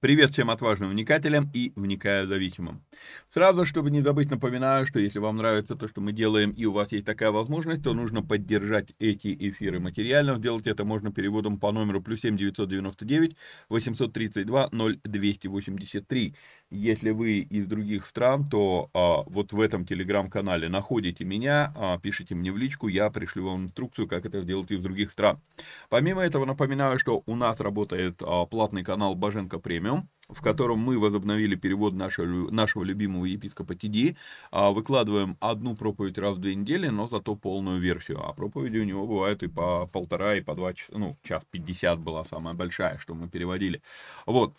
Привет всем отважным вникателям и вникая зависимым. Сразу, чтобы не забыть, напоминаю, что если вам нравится то, что мы делаем, и у вас есть такая возможность, то нужно поддержать эти эфиры материально. Сделать это можно переводом по номеру плюс 7 999 832 0283. Если вы из других стран, то а, вот в этом телеграм-канале находите меня, а, пишите мне в личку, я пришлю вам инструкцию, как это сделать из других стран. Помимо этого, напоминаю, что у нас работает а, платный канал Боженко Премиум, в котором мы возобновили перевод нашего, нашего любимого епископа Тиди, а, выкладываем одну проповедь раз в две недели, но зато полную версию, а проповеди у него бывают и по полтора, и по два часа, ну, час пятьдесят была самая большая, что мы переводили. Вот,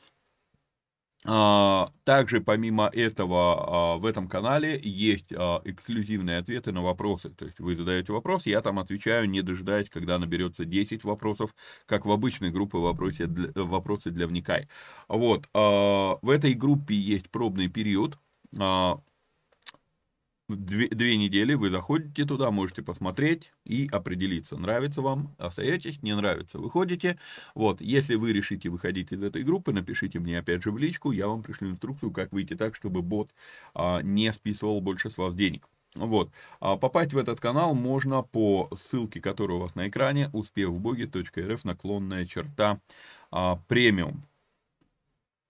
также помимо этого а, в этом канале есть а, эксклюзивные ответы на вопросы. То есть вы задаете вопрос, я там отвечаю, не дожидаясь, когда наберется 10 вопросов, как в обычной группе вопросы для, вопросы для вникай. Вот. В этой группе есть пробный период две, две недели вы заходите туда, можете посмотреть и определиться, нравится вам, остаетесь, не нравится, выходите. Вот, если вы решите выходить из этой группы, напишите мне опять же в личку, я вам пришлю инструкцию, как выйти так, чтобы бот а, не списывал больше с вас денег. Вот. А попасть в этот канал можно по ссылке, которая у вас на экране, успехвбоги.рф, наклонная черта а, премиум.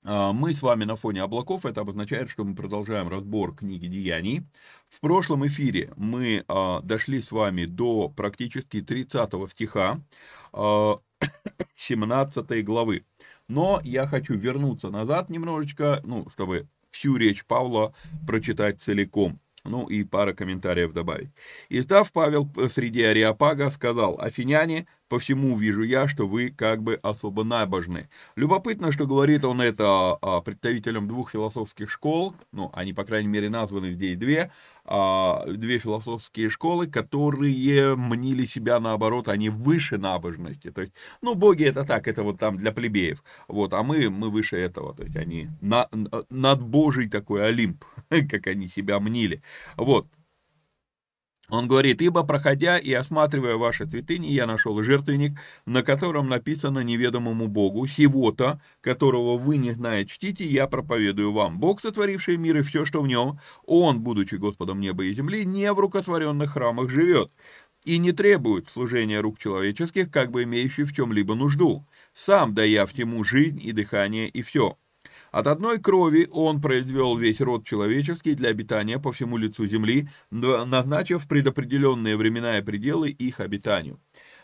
А, мы с вами на фоне облаков, это обозначает, что мы продолжаем разбор книги Деяний. В прошлом эфире мы а, дошли с вами до практически 30 стиха а, 17 главы. Но я хочу вернуться назад немножечко, ну, чтобы всю речь Павла прочитать целиком. Ну и пара комментариев добавить. Издав Павел среди Ариапага сказал, «Афиняне, по всему вижу я, что вы как бы особо набожны». Любопытно, что говорит он это а, представителям двух философских школ, ну, они, по крайней мере, названы здесь две, а, две философские школы, которые мнили себя наоборот, они выше набожности. То есть, ну, боги это так, это вот там для плебеев, вот, а мы, мы выше этого, то есть они на, над Божий такой Олимп, как они себя мнили. Вот. Он говорит, ибо проходя и осматривая ваши святыни, я нашел жертвенник, на котором написано неведомому Богу, сего-то, которого вы не знаете, чтите, я проповедую вам. Бог, сотворивший мир и все, что в нем, Он, будучи Господом неба и земли, не в рукотворенных храмах живет и не требует служения рук человеческих, как бы имеющих в чем-либо нужду, сам даяв ему жизнь и дыхание и все. От одной крови он произвел весь род человеческий для обитания по всему лицу земли, назначив предопределенные времена и пределы их обитанию.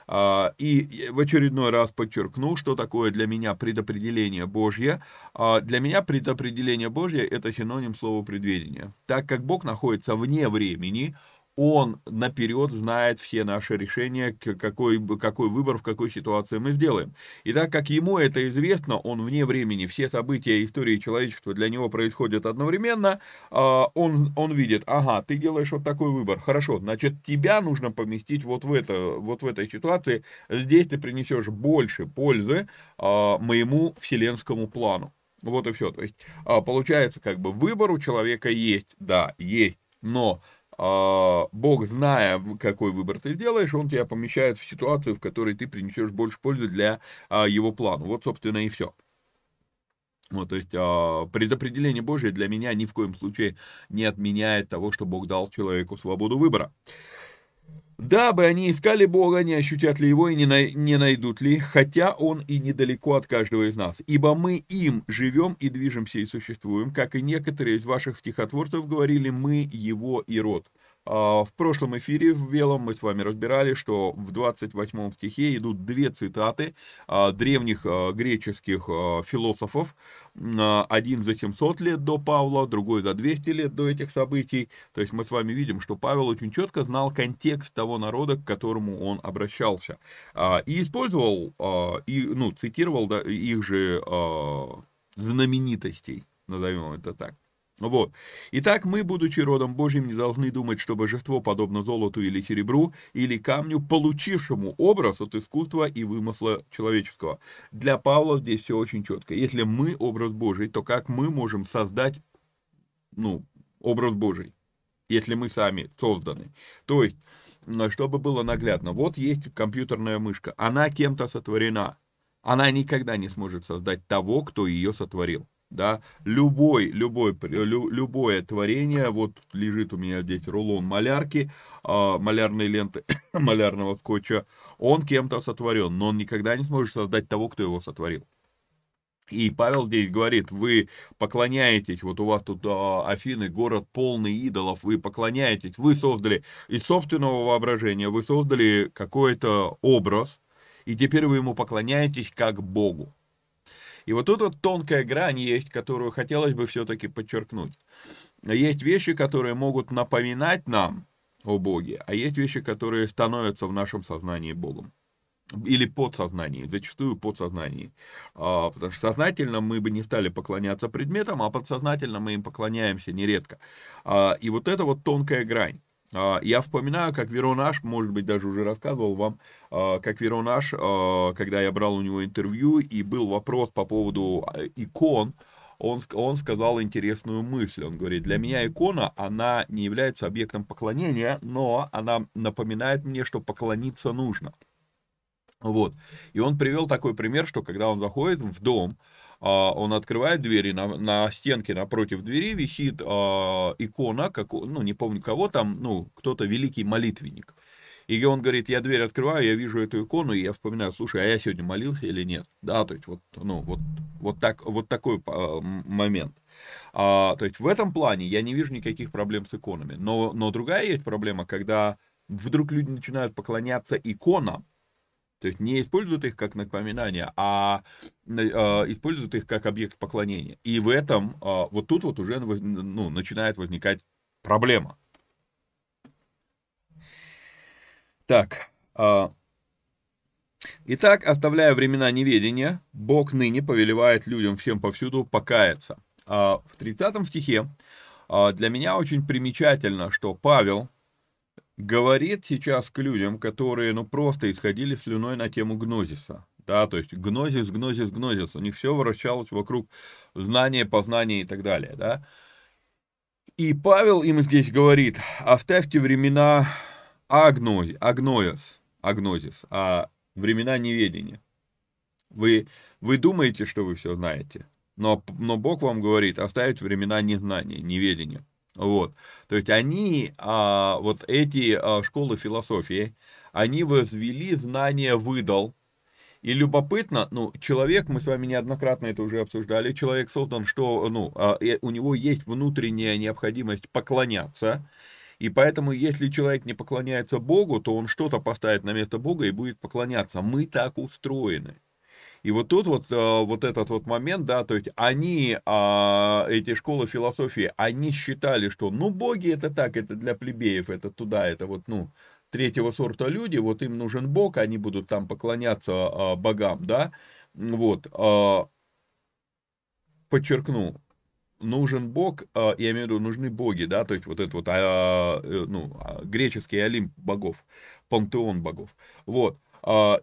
А, и в очередной раз подчеркну, что такое для меня предопределение Божье. А, для меня предопределение Божье – это синоним слова предведения. Так как Бог находится вне времени, он наперед знает все наши решения, какой, какой выбор в какой ситуации мы сделаем. И так как ему это известно, он вне времени, все события истории человечества для него происходят одновременно, а, он, он видит, ага, ты делаешь вот такой выбор, хорошо, значит, тебя нужно поместить вот в, это, вот в этой ситуации, здесь ты принесешь больше пользы а, моему вселенскому плану. Вот и все. То есть а, получается, как бы выбор у человека есть, да, есть, но Бог, зная, какой выбор ты сделаешь, Он тебя помещает в ситуацию, в которой ты принесешь больше пользы для а, Его плана. Вот, собственно, и все. Вот, то есть а, предопределение Божье для меня ни в коем случае не отменяет того, что Бог дал человеку свободу выбора. Дабы они искали Бога, не ощутят ли Его и не, на, не найдут ли, хотя Он и недалеко от каждого из нас. Ибо мы им живем и движемся и существуем, как и некоторые из ваших стихотворцев говорили, мы Его и род. А, в прошлом эфире в Белом мы с вами разбирали, что в 28 стихе идут две цитаты а, древних а, греческих философов. Один за 700 лет до Павла, другой за 200 лет до этих событий. То есть мы с вами видим, что Павел очень четко знал контекст того народа, к которому он обращался. И использовал, и, ну, цитировал их же знаменитостей, назовем это так. Вот. Итак, мы, будучи родом Божьим, не должны думать, что божество подобно золоту или серебру, или камню, получившему образ от искусства и вымысла человеческого. Для Павла здесь все очень четко. Если мы образ Божий, то как мы можем создать, ну, образ Божий, если мы сами созданы? То есть, чтобы было наглядно, вот есть компьютерная мышка, она кем-то сотворена, она никогда не сможет создать того, кто ее сотворил да, любой, любой, лю, любое творение, вот лежит у меня здесь рулон малярки, э, малярной ленты, малярного скотча, он кем-то сотворен, но он никогда не сможет создать того, кто его сотворил. И Павел здесь говорит, вы поклоняетесь, вот у вас тут а, Афины, город полный идолов, вы поклоняетесь, вы создали из собственного воображения, вы создали какой-то образ, и теперь вы ему поклоняетесь как Богу. И вот тут вот тонкая грань есть, которую хотелось бы все-таки подчеркнуть. Есть вещи, которые могут напоминать нам о Боге, а есть вещи, которые становятся в нашем сознании Богом. Или подсознании, зачастую подсознании. А, потому что сознательно мы бы не стали поклоняться предметам, а подсознательно мы им поклоняемся нередко. А, и вот это вот тонкая грань. А, я вспоминаю, как Веронаш, может быть, даже уже рассказывал вам, а, как Веронаш, а, когда я брал у него интервью, и был вопрос по поводу икон, он, он сказал интересную мысль. Он говорит, для меня икона, она не является объектом поклонения, но она напоминает мне, что поклониться нужно. Вот. И он привел такой пример, что когда он заходит в дом, он открывает двери, на, на стенке напротив двери висит а, икона, как, ну, не помню кого там, ну, кто-то великий молитвенник. И он говорит, я дверь открываю, я вижу эту икону, и я вспоминаю, слушай, а я сегодня молился или нет? Да, то есть вот, ну, вот, вот, так, вот такой а, момент. А, то есть в этом плане я не вижу никаких проблем с иконами. Но, но другая есть проблема, когда вдруг люди начинают поклоняться иконам, то есть не используют их как напоминание, а э, э, используют их как объект поклонения. И в этом, э, вот тут вот уже ну, начинает возникать проблема. Так. Итак, оставляя времена неведения, Бог ныне повелевает людям всем повсюду покаяться. В 30 стихе для меня очень примечательно, что Павел говорит сейчас к людям, которые ну просто исходили слюной на тему гнозиса. Да, то есть гнозис, гнозис, гнозис. У них все вращалось вокруг знания, познания и так далее. Да? И Павел им здесь говорит, оставьте времена агнози, агноис, агнозис, а времена неведения. Вы, вы думаете, что вы все знаете, но, но Бог вам говорит оставить времена незнания, неведения. Вот. То есть они, а, вот эти а, школы философии, они возвели знание выдал. И любопытно, ну, человек, мы с вами неоднократно это уже обсуждали, человек создан, что, ну, а, у него есть внутренняя необходимость поклоняться, и поэтому, если человек не поклоняется Богу, то он что-то поставит на место Бога и будет поклоняться. Мы так устроены. И вот тут вот, э, вот этот вот момент, да, то есть они, а, эти школы философии, они считали, что, ну, боги это так, это для плебеев, это туда, это вот, ну, третьего сорта люди, вот им нужен бог, они будут там поклоняться а, богам, да, вот, а, подчеркну, нужен бог, я имею в виду, нужны боги, да, то есть вот этот вот, э, ну, греческий олимп богов, пантеон богов, вот,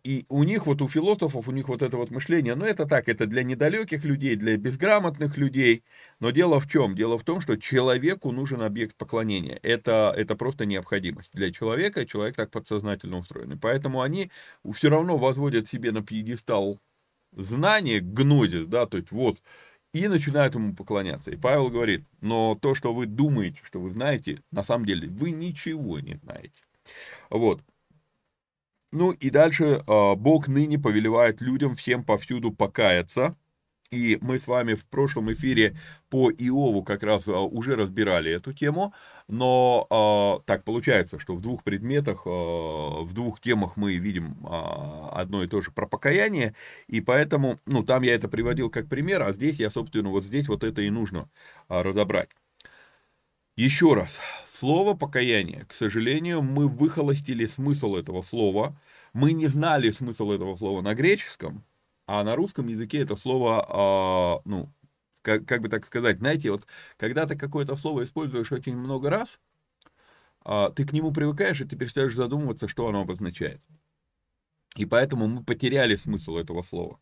и у них вот, у философов, у них вот это вот мышление, ну это так, это для недалеких людей, для безграмотных людей, но дело в чем? Дело в том, что человеку нужен объект поклонения, это, это просто необходимость для человека, человек так подсознательно устроен, и поэтому они все равно возводят себе на пьедестал знание, гнозис, да, то есть вот, и начинают ему поклоняться. И Павел говорит, но то, что вы думаете, что вы знаете, на самом деле вы ничего не знаете. Вот. Ну и дальше а, Бог ныне повелевает людям всем повсюду покаяться, и мы с вами в прошлом эфире по Иову как раз а, уже разбирали эту тему, но а, так получается, что в двух предметах, в двух темах мы видим одно и то же про покаяние, и поэтому, ну, там я это приводил как пример, а здесь я, собственно, вот здесь вот это и нужно разобрать. Еще раз, слово покаяние, к сожалению, мы выхолостили смысл этого слова, мы не знали смысл этого слова на греческом, а на русском языке это слово, а, ну, как, как бы так сказать, знаете, вот когда ты какое-то слово используешь очень много раз, а, ты к нему привыкаешь, и ты перестаешь задумываться, что оно обозначает. И поэтому мы потеряли смысл этого слова.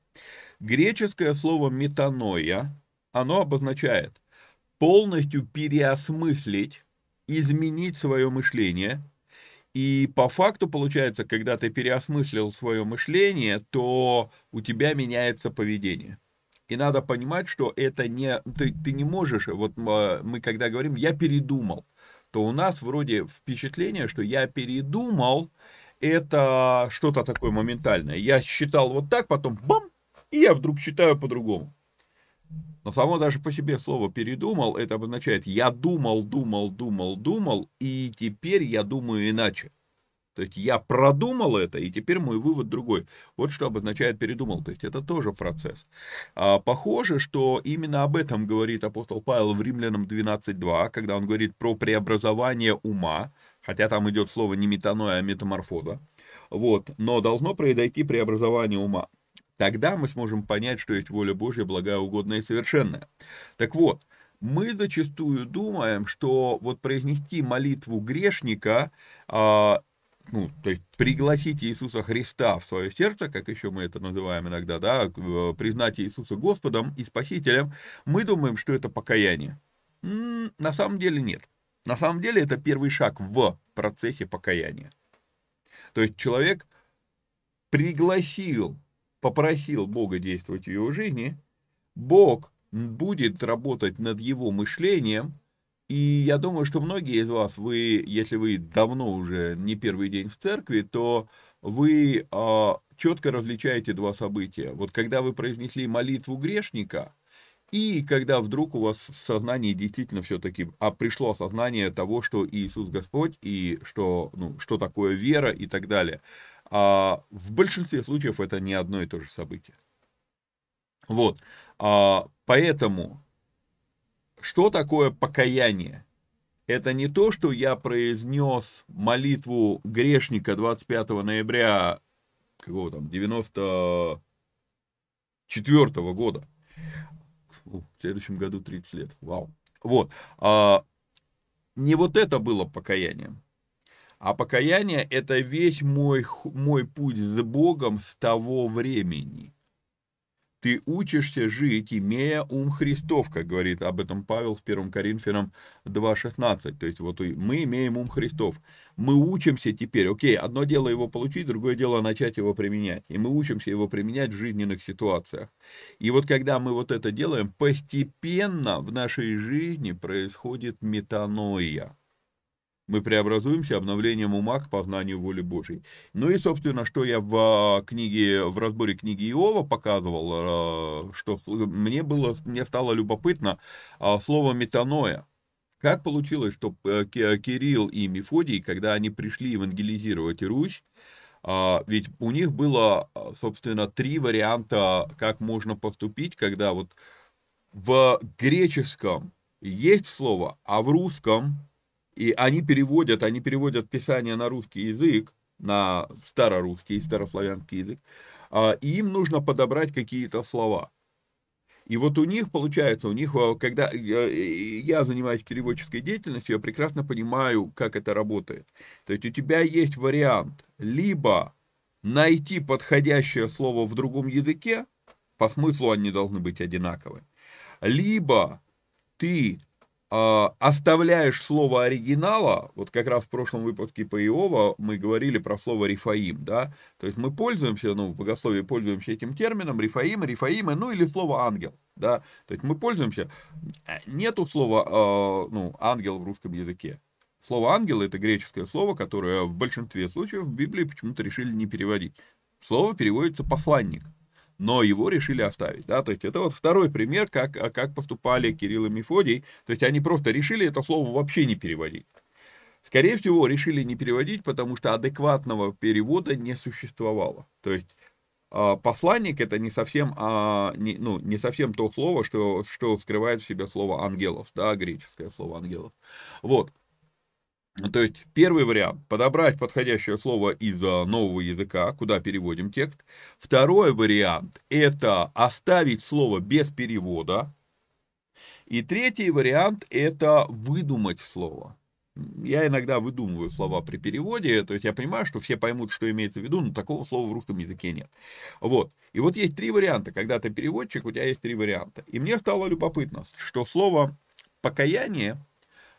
Греческое слово метаноя, оно обозначает полностью переосмыслить, изменить свое мышление – и по факту получается, когда ты переосмыслил свое мышление, то у тебя меняется поведение. И надо понимать, что это не... Ты, ты не можешь... Вот мы когда говорим «я передумал», то у нас вроде впечатление, что «я передумал» это что-то такое моментальное. Я считал вот так, потом бам, и я вдруг считаю по-другому. Но само даже по себе слово «передумал» это обозначает «я думал, думал, думал, думал, и теперь я думаю иначе». То есть я продумал это, и теперь мой вывод другой. Вот что обозначает передумал. То есть это тоже процесс. А, похоже, что именно об этом говорит апостол Павел в Римлянам 12.2, когда он говорит про преобразование ума, хотя там идет слово не метаноя, а метаморфоза. Вот. Но должно произойти преобразование ума. Тогда мы сможем понять, что есть воля Божья, благая, угодная и совершенная. Так вот, мы зачастую думаем, что вот произнести молитву грешника, а, ну, то есть пригласить Иисуса Христа в свое сердце, как еще мы это называем иногда, да, признать Иисуса Господом и Спасителем, мы думаем, что это покаяние. М-м, на самом деле нет. На самом деле это первый шаг в процессе покаяния. То есть человек пригласил попросил Бога действовать в его жизни, Бог будет работать над его мышлением, и я думаю, что многие из вас, вы, если вы давно уже не первый день в церкви, то вы а, четко различаете два события. Вот когда вы произнесли молитву грешника, и когда вдруг у вас в сознании действительно все-таки а пришло осознание того, что Иисус Господь, и что, ну, что такое вера и так далее – а в большинстве случаев это не одно и то же событие. Вот. А, поэтому, что такое покаяние? это не то, что я произнес молитву грешника 25 ноября, какого там, 94 -го года. В следующем году 30 лет. Вау. Вот. А, не вот это было покаянием. А покаяние – это весь мой, мой путь с Богом с того времени. Ты учишься жить, имея ум Христов, как говорит об этом Павел в 1 Коринфянам 2.16. То есть вот мы имеем ум Христов. Мы учимся теперь, окей, одно дело его получить, другое дело начать его применять. И мы учимся его применять в жизненных ситуациях. И вот когда мы вот это делаем, постепенно в нашей жизни происходит метаноия мы преобразуемся обновлением ума к познанию воли Божьей. Ну и, собственно, что я в а, книге, в разборе книги Иова показывал, а, что мне было, мне стало любопытно а, слово метаноя. Как получилось, что э, Кирилл и Мефодий, когда они пришли евангелизировать Русь, ведь у них было, собственно, три варианта, как можно поступить, когда вот в греческом есть слово, а в русском и они переводят, они переводят Писание на русский язык, на старорусский, старославянский язык, а, и им нужно подобрать какие-то слова. И вот у них, получается, у них, э, когда я занимаюсь переводческой деятельностью, я прекрасно понимаю, как это работает. То есть у тебя есть вариант либо найти подходящее слово в другом языке, по смыслу они должны быть одинаковы, либо ты а, оставляешь слово оригинала, вот как раз в прошлом выпуске по Иова мы говорили про слово рифаим, да, то есть мы пользуемся, ну, в богословии пользуемся этим термином, рифаим, рифаимы, ну, или слово ангел, да, то есть мы пользуемся, э, нету слова, а, ну, ангел в русском языке, Слово ангел это греческое слово, которое в большинстве случаев в Библии почему-то решили не переводить. Слово переводится посланник но его решили оставить, да, то есть это вот второй пример, как, а, как поступали Кирилл и Мефодий, то есть они просто решили это слово вообще не переводить. Скорее всего, решили не переводить, потому что адекватного перевода не существовало. То есть а, посланник это не совсем, а, не, ну, не совсем то слово, что, что скрывает в себе слово ангелов, да, греческое слово ангелов. Вот. Ну, то есть первый вариант – подобрать подходящее слово из нового языка, куда переводим текст. Второй вариант – это оставить слово без перевода. И третий вариант – это выдумать слово. Я иногда выдумываю слова при переводе, то есть я понимаю, что все поймут, что имеется в виду, но такого слова в русском языке нет. Вот. И вот есть три варианта. Когда ты переводчик, у тебя есть три варианта. И мне стало любопытно, что слово «покаяние»,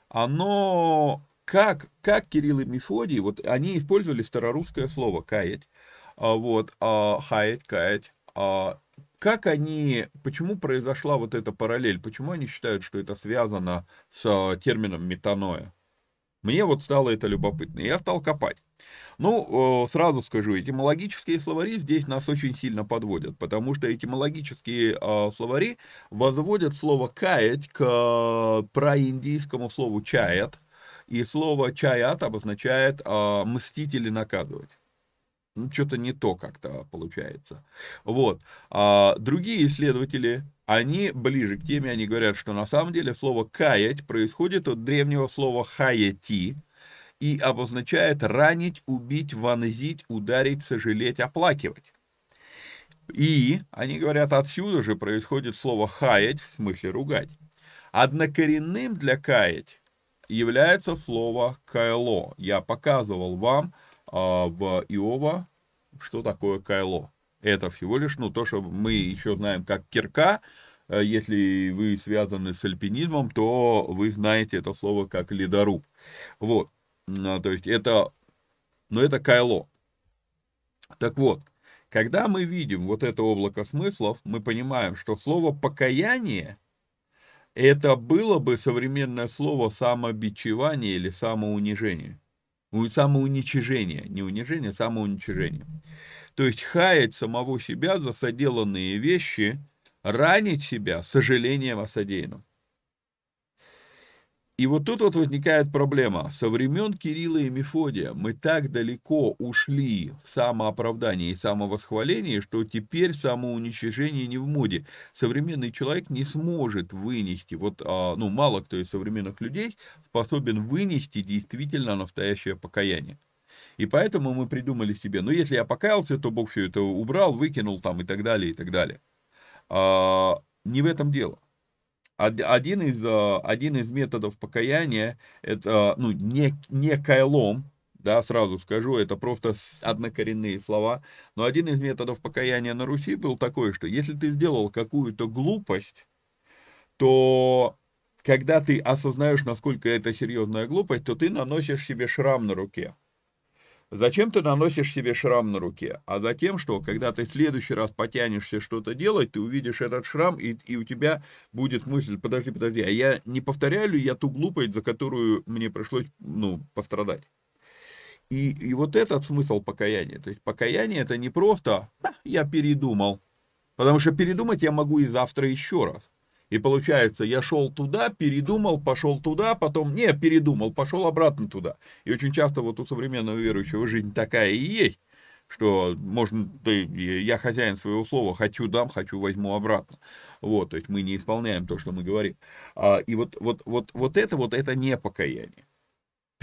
оно как, как Кирилл и Мефодий, вот они использовали старорусское слово «каять», а, вот, а, «хаять», «каять», а, как они, почему произошла вот эта параллель, почему они считают, что это связано с термином метаноя? Мне вот стало это любопытно, я стал копать. Ну, сразу скажу, этимологические словари здесь нас очень сильно подводят, потому что этимологические словари возводят слово «каять» к проиндийскому слову «чаят», и слово чаят обозначает э, мстить или наказывать. Ну, что-то не то как-то получается. Вот. А другие исследователи, они ближе к теме, они говорят, что на самом деле слово «каять» происходит от древнего слова «хаяти», и обозначает ранить, убить, вонзить, ударить, сожалеть, оплакивать. И, они говорят, отсюда же происходит слово «хаять», в смысле ругать. Однокоренным для «каять» является слово «кайло». Я показывал вам а, в Иова, что такое «кайло». Это всего лишь, ну, то, что мы еще знаем как кирка, а, если вы связаны с альпинизмом, то вы знаете это слово как ледоруб. Вот, а, то есть это, ну, это кайло. Так вот, когда мы видим вот это облако смыслов, мы понимаем, что слово «покаяние» это было бы современное слово самобичевание или самоунижение. Самоуничижение, не унижение, а самоуничижение. То есть хаять самого себя за соделанные вещи, ранить себя сожалением о содеянном. И вот тут вот возникает проблема. Со времен Кирилла и Мефодия мы так далеко ушли в самооправдание и самовосхваление, что теперь самоуничижение не в моде. Современный человек не сможет вынести, вот, а, ну, мало кто из современных людей способен вынести действительно настоящее покаяние. И поэтому мы придумали себе, ну, если я покаялся, то Бог все это убрал, выкинул там и так далее, и так далее. А, не в этом дело. Один из, э, один из методов покаяния, это, ну, не, не кайлом, да, сразу скажу, это просто однокоренные слова, но один из методов покаяния на Руси был такой, что если ты сделал какую-то глупость, то когда ты осознаешь, насколько это серьезная глупость, то ты наносишь себе шрам на руке. Зачем ты наносишь себе шрам на руке? А за тем, что когда ты в следующий раз потянешься что-то делать, ты увидишь этот шрам, и, и у тебя будет мысль, подожди, подожди, а я не повторяю ли я ту глупость, за которую мне пришлось, ну, пострадать? И, и вот этот смысл покаяния. То есть покаяние это не просто «я передумал», потому что передумать я могу и завтра еще раз. И получается, я шел туда, передумал, пошел туда, потом не передумал, пошел обратно туда. И очень часто вот у современного верующего жизнь такая и есть, что можно, да, я хозяин своего слова, хочу дам, хочу возьму обратно. Вот, то есть мы не исполняем то, что мы говорим. А, и вот, вот, вот, вот это вот, это не покаяние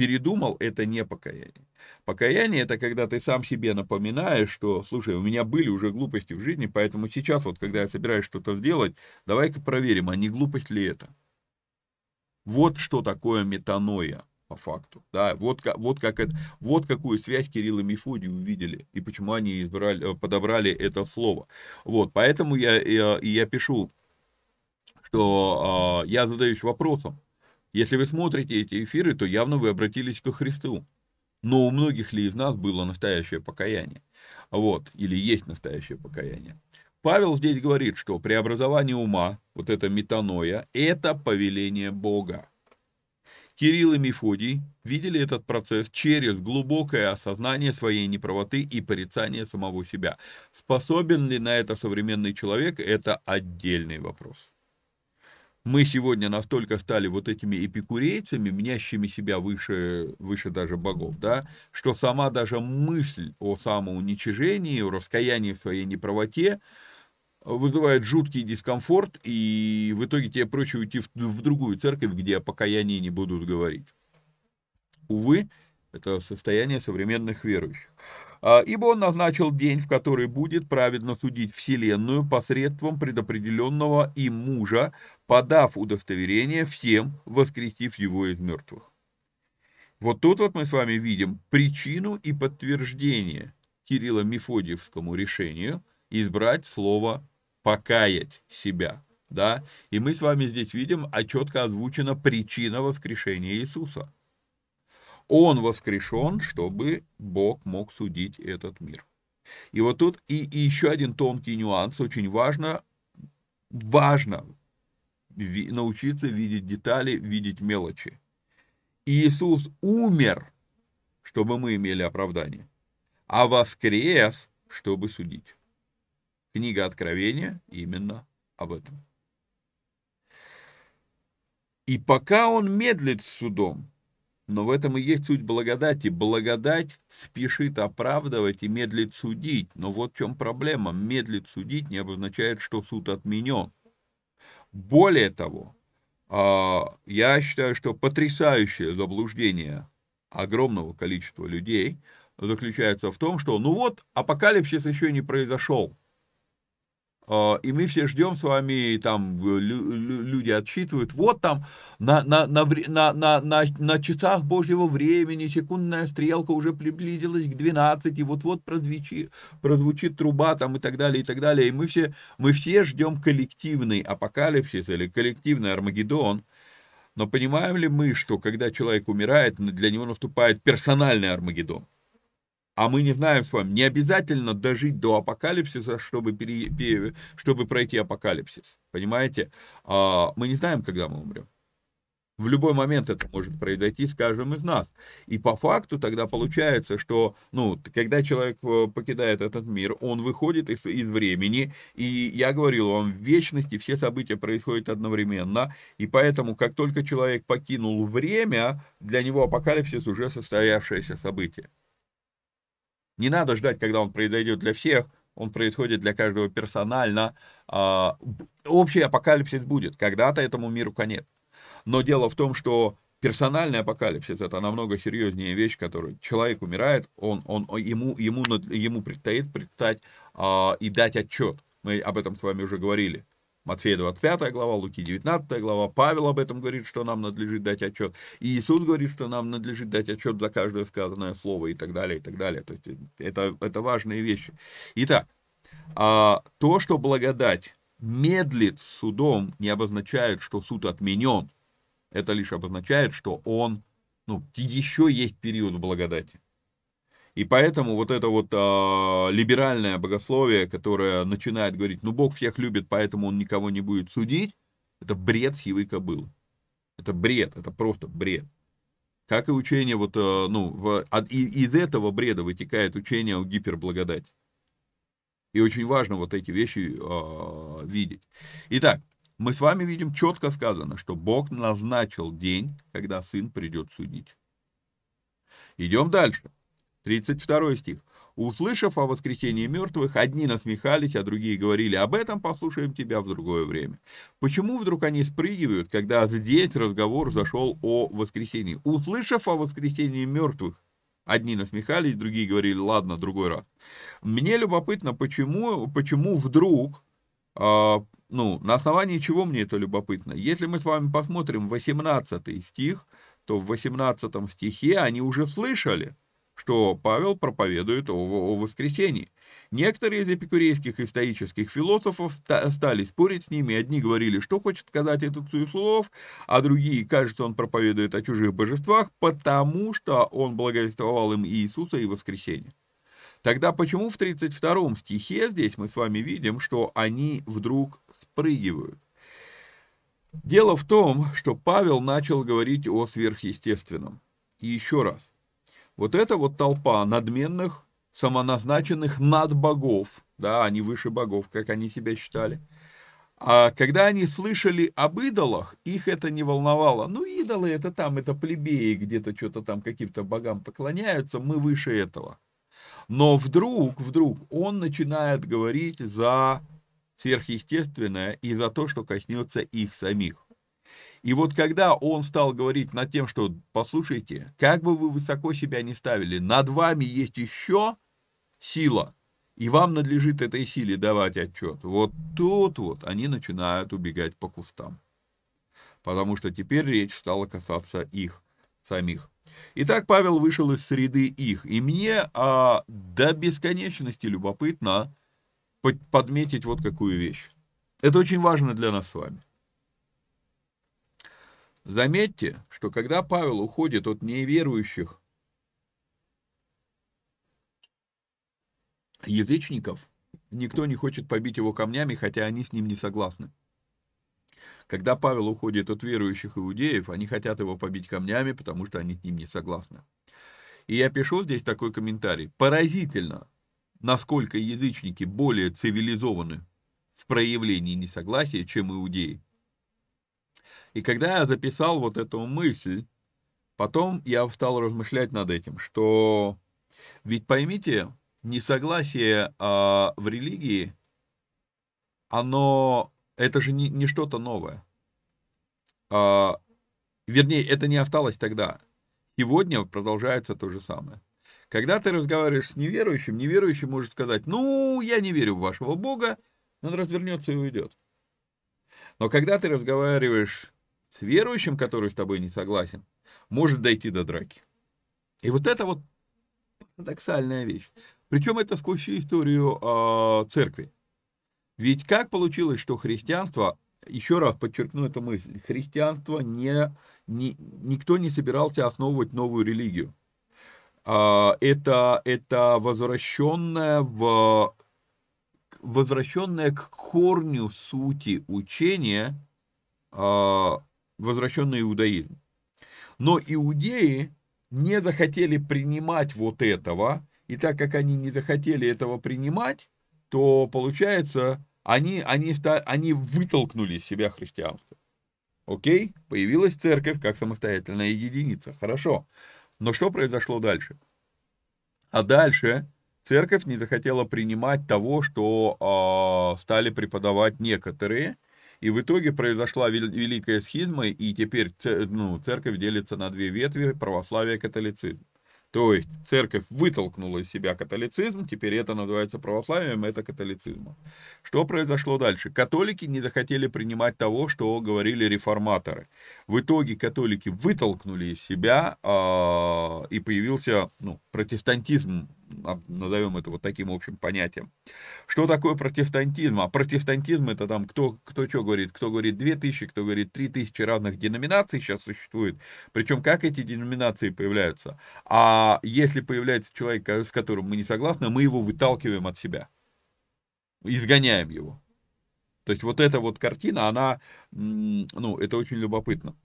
передумал, это не покаяние. Покаяние это когда ты сам себе напоминаешь, что, слушай, у меня были уже глупости в жизни, поэтому сейчас вот, когда я собираюсь что-то сделать, давай-ка проверим, а не глупость ли это. Вот что такое метаноя по факту. Да, вот, вот, как это, вот какую связь Кирилл и Мефодий увидели, и почему они избрали, подобрали это слово. Вот, поэтому я, я, я пишу, что э, я задаюсь вопросом, если вы смотрите эти эфиры, то явно вы обратились ко Христу. Но у многих ли из нас было настоящее покаяние? Вот, или есть настоящее покаяние. Павел здесь говорит, что преобразование ума, вот это метаноя, это повеление Бога. Кирилл и Мефодий видели этот процесс через глубокое осознание своей неправоты и порицание самого себя. Способен ли на это современный человек, это отдельный вопрос мы сегодня настолько стали вот этими эпикурейцами, мнящими себя выше, выше даже богов, да, что сама даже мысль о самоуничижении, о раскаянии в своей неправоте вызывает жуткий дискомфорт, и в итоге тебе проще уйти в, в другую церковь, где о покаянии не будут говорить. Увы, это состояние современных верующих. А, ибо он назначил день, в который будет праведно судить вселенную посредством предопределенного им мужа, подав удостоверение всем, воскресив его из мертвых. Вот тут вот мы с вами видим причину и подтверждение Кирилла Мефодиевскому решению избрать слово «покаять себя». Да? И мы с вами здесь видим, а четко озвучена причина воскрешения Иисуса – он воскрешен, чтобы Бог мог судить этот мир. И вот тут и, и еще один тонкий нюанс, очень важно, важно ви, научиться видеть детали, видеть мелочи. Иисус умер, чтобы мы имели оправдание, а воскрес, чтобы судить. Книга Откровения именно об этом. И пока он медлит с судом, но в этом и есть суть благодати. Благодать спешит оправдывать и медлит судить. Но вот в чем проблема. Медлит судить не обозначает, что суд отменен. Более того, а, я считаю, что потрясающее заблуждение огромного количества людей заключается в том, что ну вот апокалипсис еще не произошел. А, и мы все ждем с вами, там люди отсчитывают, вот там на, на, на, на, на, на, на часах Божьего времени секундная стрелка уже приблизилась к 12, и вот-вот прозвучит, прозвучит труба там и так далее, и так далее. И мы все, мы все ждем коллективный апокалипсис или коллективный Армагеддон, но понимаем ли мы, что когда человек умирает, для него наступает персональный Армагеддон? А мы не знаем с вами, не обязательно дожить до апокалипсиса, чтобы, пере, чтобы пройти апокалипсис. Понимаете? А, мы не знаем, когда мы умрем. В любой момент это может произойти с каждым из нас. И по факту тогда получается, что, ну, когда человек э, покидает этот мир, он выходит из, из времени, и я говорил вам, в вечности все события происходят одновременно, и поэтому, как только человек покинул время, для него апокалипсис уже состоявшееся событие. Не надо ждать, когда он произойдет для всех, он происходит для каждого персонально. А, общий апокалипсис будет, когда-то этому миру конец. Но дело в том, что персональный апокалипсис это намного серьезнее вещь, которую человек умирает, он, он, ему, ему, ему предстоит предстать а, и дать отчет. Мы об этом с вами уже говорили. Матфея 25 глава, Луки 19 глава, Павел об этом говорит, что нам надлежит дать отчет. И Иисус говорит, что нам надлежит дать отчет за каждое сказанное слово и так далее, и так далее. То есть это, это важные вещи. Итак, а, то, что благодать медлит с судом, не обозначает, что суд отменен. Это лишь обозначает, что он, ну, еще есть период благодати. И поэтому вот это вот э, либеральное богословие, которое начинает говорить, ну Бог всех любит, поэтому он никого не будет судить, это бред сивой кобылы. Это бред, это просто бред. Как и учение, вот, э, ну, в, от, и, из этого бреда вытекает учение о гиперблагодати. И очень важно вот эти вещи э, видеть. Итак, мы с вами видим четко сказано, что Бог назначил день, когда Сын придет судить. Идем дальше. 32 стих. «Услышав о воскресении мертвых, одни насмехались, а другие говорили, об этом послушаем тебя в другое время». Почему вдруг они спрыгивают, когда здесь разговор зашел о воскресении? Услышав о воскресении мертвых, одни насмехались, другие говорили, ладно, другой раз. Мне любопытно, почему, почему вдруг а, ну, на основании чего мне это любопытно? Если мы с вами посмотрим 18 стих, то в 18 стихе они уже слышали, что Павел проповедует о, о воскресении. Некоторые из эпикурейских и стоических философов стали спорить с ними. Одни говорили, что хочет сказать этот суеслов, а другие, кажется, он проповедует о чужих божествах, потому что он благовествовал им Иисуса и воскресение. Тогда почему в 32 стихе здесь мы с вами видим, что они вдруг спрыгивают. Дело в том, что Павел начал говорить о сверхъестественном. И еще раз, вот эта вот толпа надменных, самоназначенных над богов, да, они выше богов, как они себя считали, а когда они слышали об идолах, их это не волновало. Ну, идолы это там, это плебеи, где-то что-то там каким-то богам поклоняются, мы выше этого. Но вдруг, вдруг он начинает говорить за сверхъестественное и за то, что коснется их самих. И вот когда он стал говорить над тем, что, послушайте, как бы вы высоко себя не ставили, над вами есть еще сила, и вам надлежит этой силе давать отчет. Вот тут вот они начинают убегать по кустам. Потому что теперь речь стала касаться их самих. Итак, Павел вышел из среды их. И мне а, до бесконечности любопытно, подметить вот какую вещь. Это очень важно для нас с вами. Заметьте, что когда Павел уходит от неверующих язычников, никто не хочет побить его камнями, хотя они с ним не согласны. Когда Павел уходит от верующих иудеев, они хотят его побить камнями, потому что они с ним не согласны. И я пишу здесь такой комментарий. Поразительно, насколько язычники более цивилизованы в проявлении несогласия, чем иудеи. И когда я записал вот эту мысль, потом я стал размышлять над этим, что ведь поймите, несогласие а, в религии, оно, это же не, не что-то новое. А, вернее, это не осталось тогда. Сегодня продолжается то же самое. Когда ты разговариваешь с неверующим, неверующий может сказать, ну, я не верю в вашего Бога, он развернется и уйдет. Но когда ты разговариваешь с верующим, который с тобой не согласен, может дойти до драки. И вот это вот парадоксальная вещь. Причем это сквозь всю историю э, церкви. Ведь как получилось, что христианство, еще раз подчеркну эту мысль, христианство не, не, никто не собирался основывать новую религию. А, это, это возвращенное в возвращенное к корню сути учения, а, возвращенный иудаизм. Но иудеи не захотели принимать вот этого, и так как они не захотели этого принимать, то получается, они, они, они вытолкнули из себя христианство. Окей, появилась церковь как самостоятельная единица, хорошо. Но что произошло дальше? А дальше церковь не захотела принимать того, что э, стали преподавать некоторые, и в итоге произошла великая схизма, и теперь ну, церковь делится на две ветви, православие и католицизм. То есть церковь вытолкнула из себя католицизм, теперь это называется православием, это католицизмом. Что произошло дальше? Католики не захотели принимать того, что говорили реформаторы. В итоге католики вытолкнули из себя, э, и появился ну, протестантизм назовем это вот таким общим понятием. Что такое протестантизм? А протестантизм это там кто, кто что говорит, кто говорит 2000, кто говорит 3000 разных деноминаций сейчас существует. Причем как эти деноминации появляются? А если появляется человек, с которым мы не согласны, мы его выталкиваем от себя. Изгоняем его. То есть вот эта вот картина, она, ну, это очень любопытно.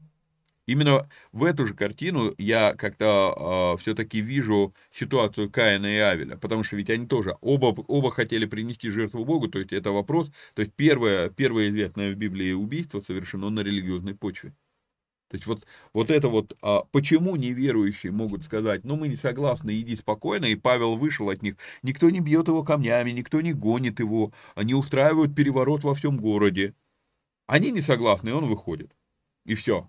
Именно в эту же картину я как-то э, а, все-таки вижу ситуацию Каина и Авеля, потому что ведь они тоже оба, оба хотели принести жертву Богу, то есть это вопрос, то есть первое, первое известное в Библии убийство совершено на религиозной почве. То есть вот, вот это вот, а, почему неверующие могут сказать, ну мы не согласны, иди спокойно, и Павел вышел от них, никто не бьет его камнями, никто не гонит его, они устраивают переворот во всем городе. Они не согласны, и он выходит. И все,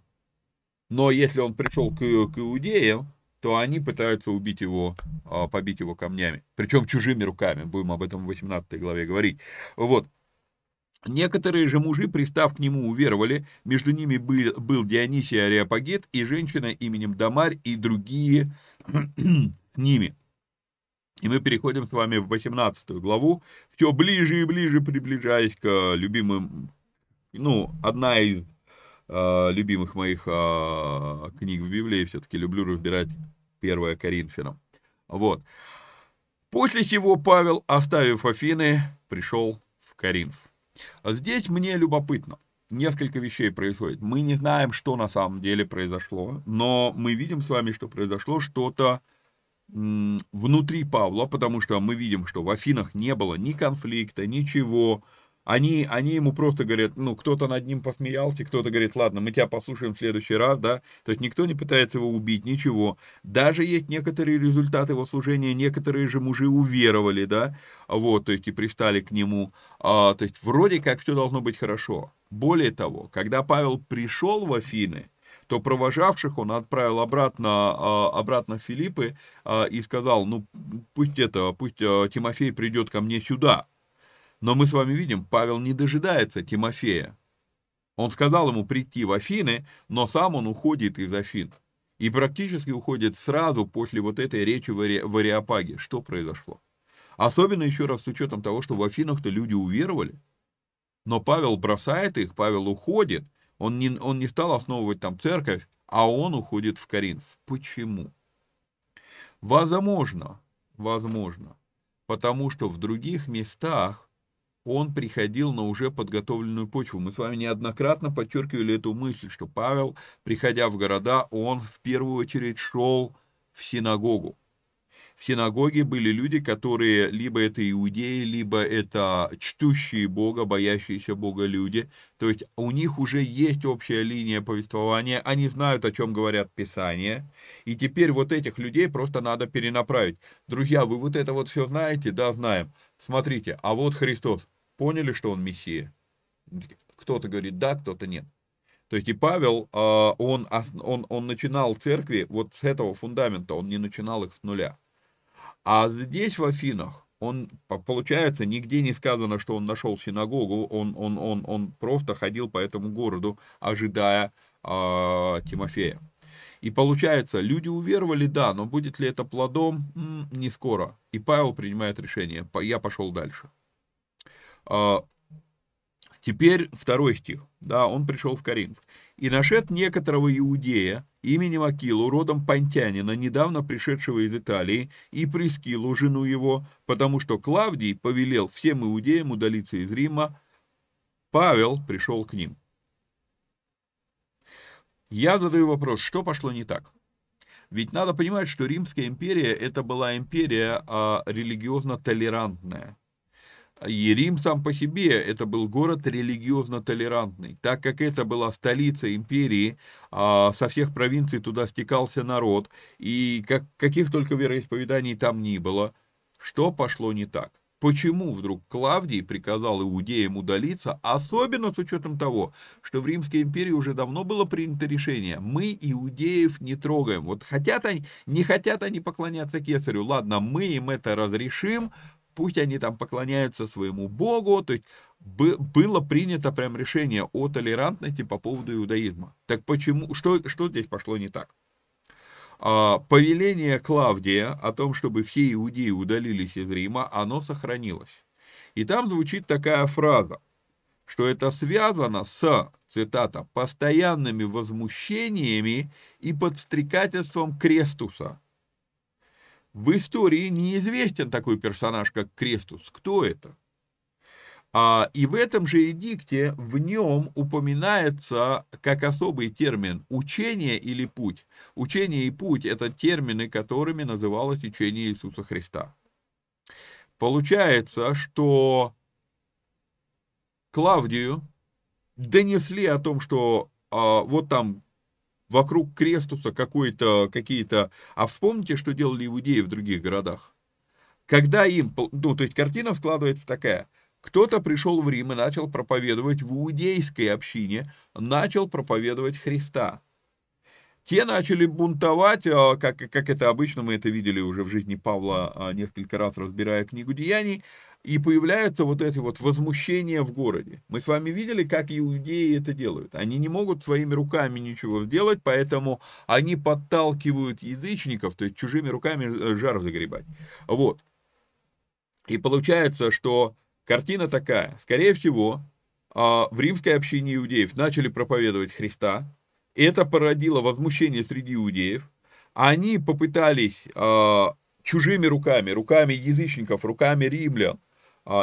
но если он пришел к, к иудеям, то они пытаются убить его, а, побить его камнями. Причем чужими руками. Будем об этом в 18 главе говорить. Вот. Некоторые же мужи, пристав к нему, уверовали. Между ними был, был Дионисий Ариапагет и женщина именем Дамарь и другие с ними. И мы переходим с вами в 18 главу, все ближе и ближе приближаясь к любимым, ну, одна из э, любимых моих э, книг в Библии, все-таки люблю разбирать первое Коринфянам. Вот. После чего Павел, оставив Афины, пришел в Коринф. А здесь мне любопытно. Несколько вещей происходит. Мы не знаем, что на самом деле произошло, но мы видим с вами, что произошло что-то внутри Павла, потому что мы видим, что в Афинах не было ни конфликта, ничего, они, они ему просто говорят, ну, кто-то над ним посмеялся, кто-то говорит, ладно, мы тебя послушаем в следующий раз, да, то есть никто не пытается его убить, ничего. Даже есть некоторые результаты его служения, некоторые же мужи уверовали, да, вот, то есть и пристали к нему, а, то есть вроде как все должно быть хорошо. Более того, когда Павел пришел в Афины, то провожавших он отправил обратно, а, обратно в Филиппы а, и сказал, ну, пусть это, пусть а, Тимофей придет ко мне сюда, но мы с вами видим, Павел не дожидается Тимофея. Он сказал ему прийти в Афины, но сам он уходит из Афин. И практически уходит сразу после вот этой речи в Ариапаге. Что произошло? Особенно еще раз с учетом того, что в Афинах-то люди уверовали. Но Павел бросает их, Павел уходит. Он не, он не стал основывать там церковь, а он уходит в Коринф. Почему? Возможно, возможно, потому что в других местах он приходил на уже подготовленную почву. Мы с вами неоднократно подчеркивали эту мысль, что Павел, приходя в города, он в первую очередь шел в синагогу. В синагоге были люди, которые либо это иудеи, либо это чтущие Бога, боящиеся Бога люди. То есть у них уже есть общая линия повествования, они знают, о чем говорят Писания. И теперь вот этих людей просто надо перенаправить. Друзья, вы вот это вот все знаете? Да, знаем. Смотрите, а вот Христос поняли, что он Мессия. Кто-то говорит да, кто-то нет. То есть и Павел, а, он, он, он начинал церкви вот с этого фундамента, он не начинал их с нуля. А здесь в Афинах, он, получается, нигде не сказано, что он нашел синагогу, он, он, он, он просто ходил по этому городу, ожидая э, Тимофея. И получается, люди уверовали, да, но будет ли это плодом, не скоро. И Павел принимает решение, я пошел дальше. А, теперь второй стих. Да, он пришел в Коринф. «И нашед некоторого иудея, именем Акилу, родом Понтянина, недавно пришедшего из Италии, и Прескилу, жену его, потому что Клавдий повелел всем иудеям удалиться из Рима, Павел пришел к ним». Я задаю вопрос, что пошло не так? Ведь надо понимать, что Римская империя это была империя а, религиозно толерантная. И Рим сам по себе это был город религиозно толерантный, так как это была столица империи, а, со всех провинций туда стекался народ, и как, каких только вероисповеданий там ни было, что пошло не так? Почему вдруг Клавдий приказал иудеям удалиться, особенно с учетом того, что в Римской империи уже давно было принято решение, мы иудеев не трогаем. Вот хотят они, не хотят они поклоняться кесарю, ладно, мы им это разрешим, пусть они там поклоняются своему богу, то есть было принято прям решение о толерантности по поводу иудаизма. Так почему, что, что здесь пошло не так? А, повеление Клавдия о том, чтобы все иудеи удалились из Рима, оно сохранилось. И там звучит такая фраза, что это связано с, цитата, постоянными возмущениями и подстрекательством Крестуса. В истории неизвестен такой персонаж, как Крестус. Кто это? А, и в этом же эдикте, в нем упоминается как особый термин «учение» или «путь». Учение и путь – это термины, которыми называлось учение Иисуса Христа. Получается, что Клавдию донесли о том, что а, вот там вокруг Крестуса какой-то, какие-то... А вспомните, что делали иудеи в других городах. Когда им... Ну, то есть картина складывается такая. Кто-то пришел в Рим и начал проповедовать в иудейской общине, начал проповедовать Христа. Те начали бунтовать, а, как, как это обычно, мы это видели уже в жизни Павла а, несколько раз, разбирая книгу Деяний, и появляется вот это вот возмущение в городе. Мы с вами видели, как иудеи это делают. Они не могут своими руками ничего сделать, поэтому они подталкивают язычников, то есть чужими руками э, жар загребать. Вот. И получается, что картина такая. Скорее всего, а, в римской общине иудеев начали проповедовать Христа, это породило возмущение среди иудеев. Они попытались э, чужими руками, руками язычников, руками римлян,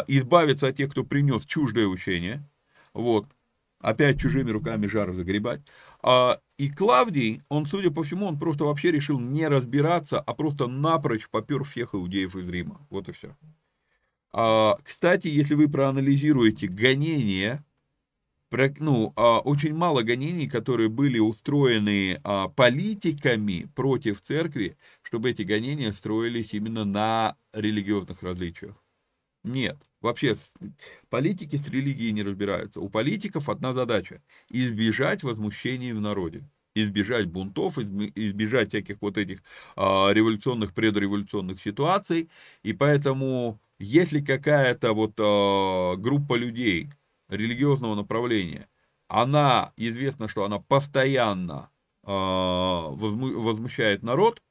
избавиться от тех, кто принес чуждое учение. Вот. Опять чужими руками жар загребать. А, и Клавдий, он, судя по всему, он просто вообще решил не разбираться, а просто напрочь попер всех иудеев из Рима. Вот и все. А, кстати, если вы проанализируете гонения ну, а, очень мало гонений, которые были устроены а, политиками против церкви, чтобы эти гонения строились именно на религиозных различиях. Нет, вообще политики с религией не разбираются. У политиков одна задача – избежать возмущений в народе, избежать бунтов, избежать всяких вот этих а, революционных, предреволюционных ситуаций. И поэтому, если какая-то вот группа людей – религиозного направления, она, известно, что она постоянно э, возмущает народ,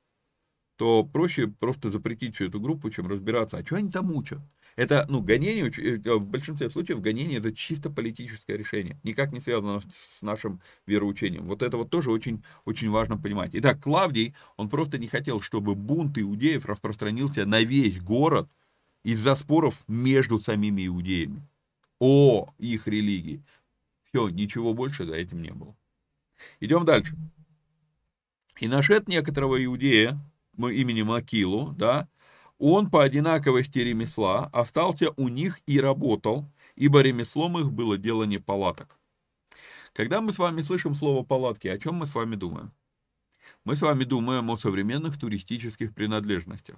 то проще просто запретить всю эту группу, чем разбираться, а что они там учат. Это, ну, гонение, э, в большинстве случаев гонение это чисто политическое решение, никак не связано с нашим вероучением. Вот это вот тоже очень, очень важно понимать. Итак, Клавдий, он просто не хотел, чтобы бунт иудеев распространился на весь город из-за споров между самими иудеями о их религии. Все, ничего больше за этим не было. Идем дальше. И нашед некоторого иудея, имени Макилу, да, он по одинаковости ремесла остался у них и работал, ибо ремеслом их было делание палаток. Когда мы с вами слышим слово палатки, о чем мы с вами думаем? Мы с вами думаем о современных туристических принадлежностях.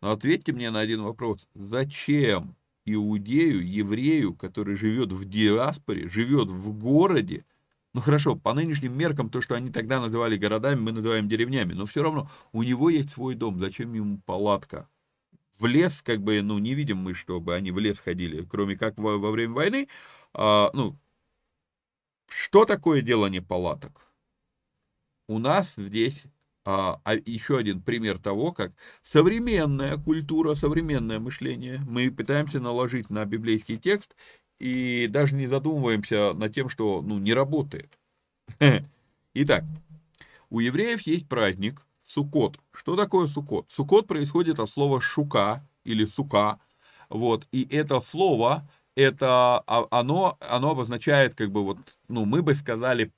Но ответьте мне на один вопрос. Зачем иудею, еврею, который живет в диаспоре, живет в городе, ну хорошо, по нынешним меркам, то, что они тогда называли городами, мы называем деревнями, но все равно у него есть свой дом, зачем ему палатка? В лес, как бы, ну, не видим мы, чтобы они в лес ходили, кроме как во, во время войны. А, ну, что такое делание палаток? У нас здесь а, а еще один пример того, как современная культура, современное мышление мы пытаемся наложить на библейский текст и даже не задумываемся над тем, что ну, не работает. Итак, у евреев есть праздник Сукот. Что такое Сукот? Сукот происходит от слова шука или сука. Вот, и это слово, это, а, оно, оно обозначает, как бы вот, ну, мы бы сказали,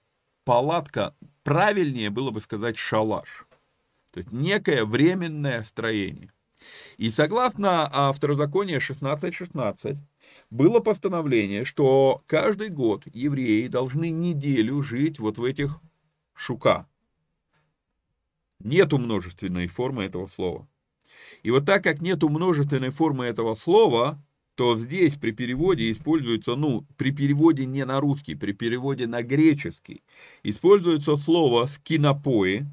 палатка правильнее было бы сказать шалаш. То есть некое временное строение. И согласно а, второзаконию 16.16 было постановление, что каждый год евреи должны неделю жить вот в этих шука. Нету множественной формы этого слова. И вот так как нету множественной формы этого слова, то здесь при переводе используется, ну, при переводе не на русский, при переводе на греческий, используется слово скинопои,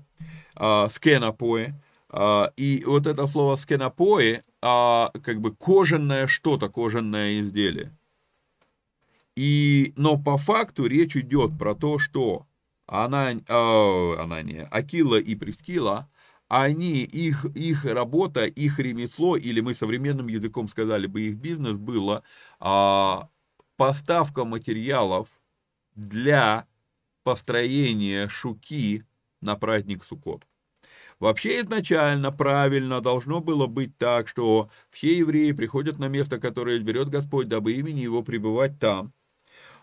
э, скенопои, э, и вот это слово скенопои, э, как бы кожаное что-то, кожаное изделие. И, но по факту речь идет про то, что она, э, она не, Акила и Прескила, они, их, их работа, их ремесло, или мы современным языком сказали бы, их бизнес было а, поставка материалов для построения шуки на праздник Суккот. Вообще изначально правильно должно было быть так, что все евреи приходят на место, которое изберет Господь, дабы имени его пребывать там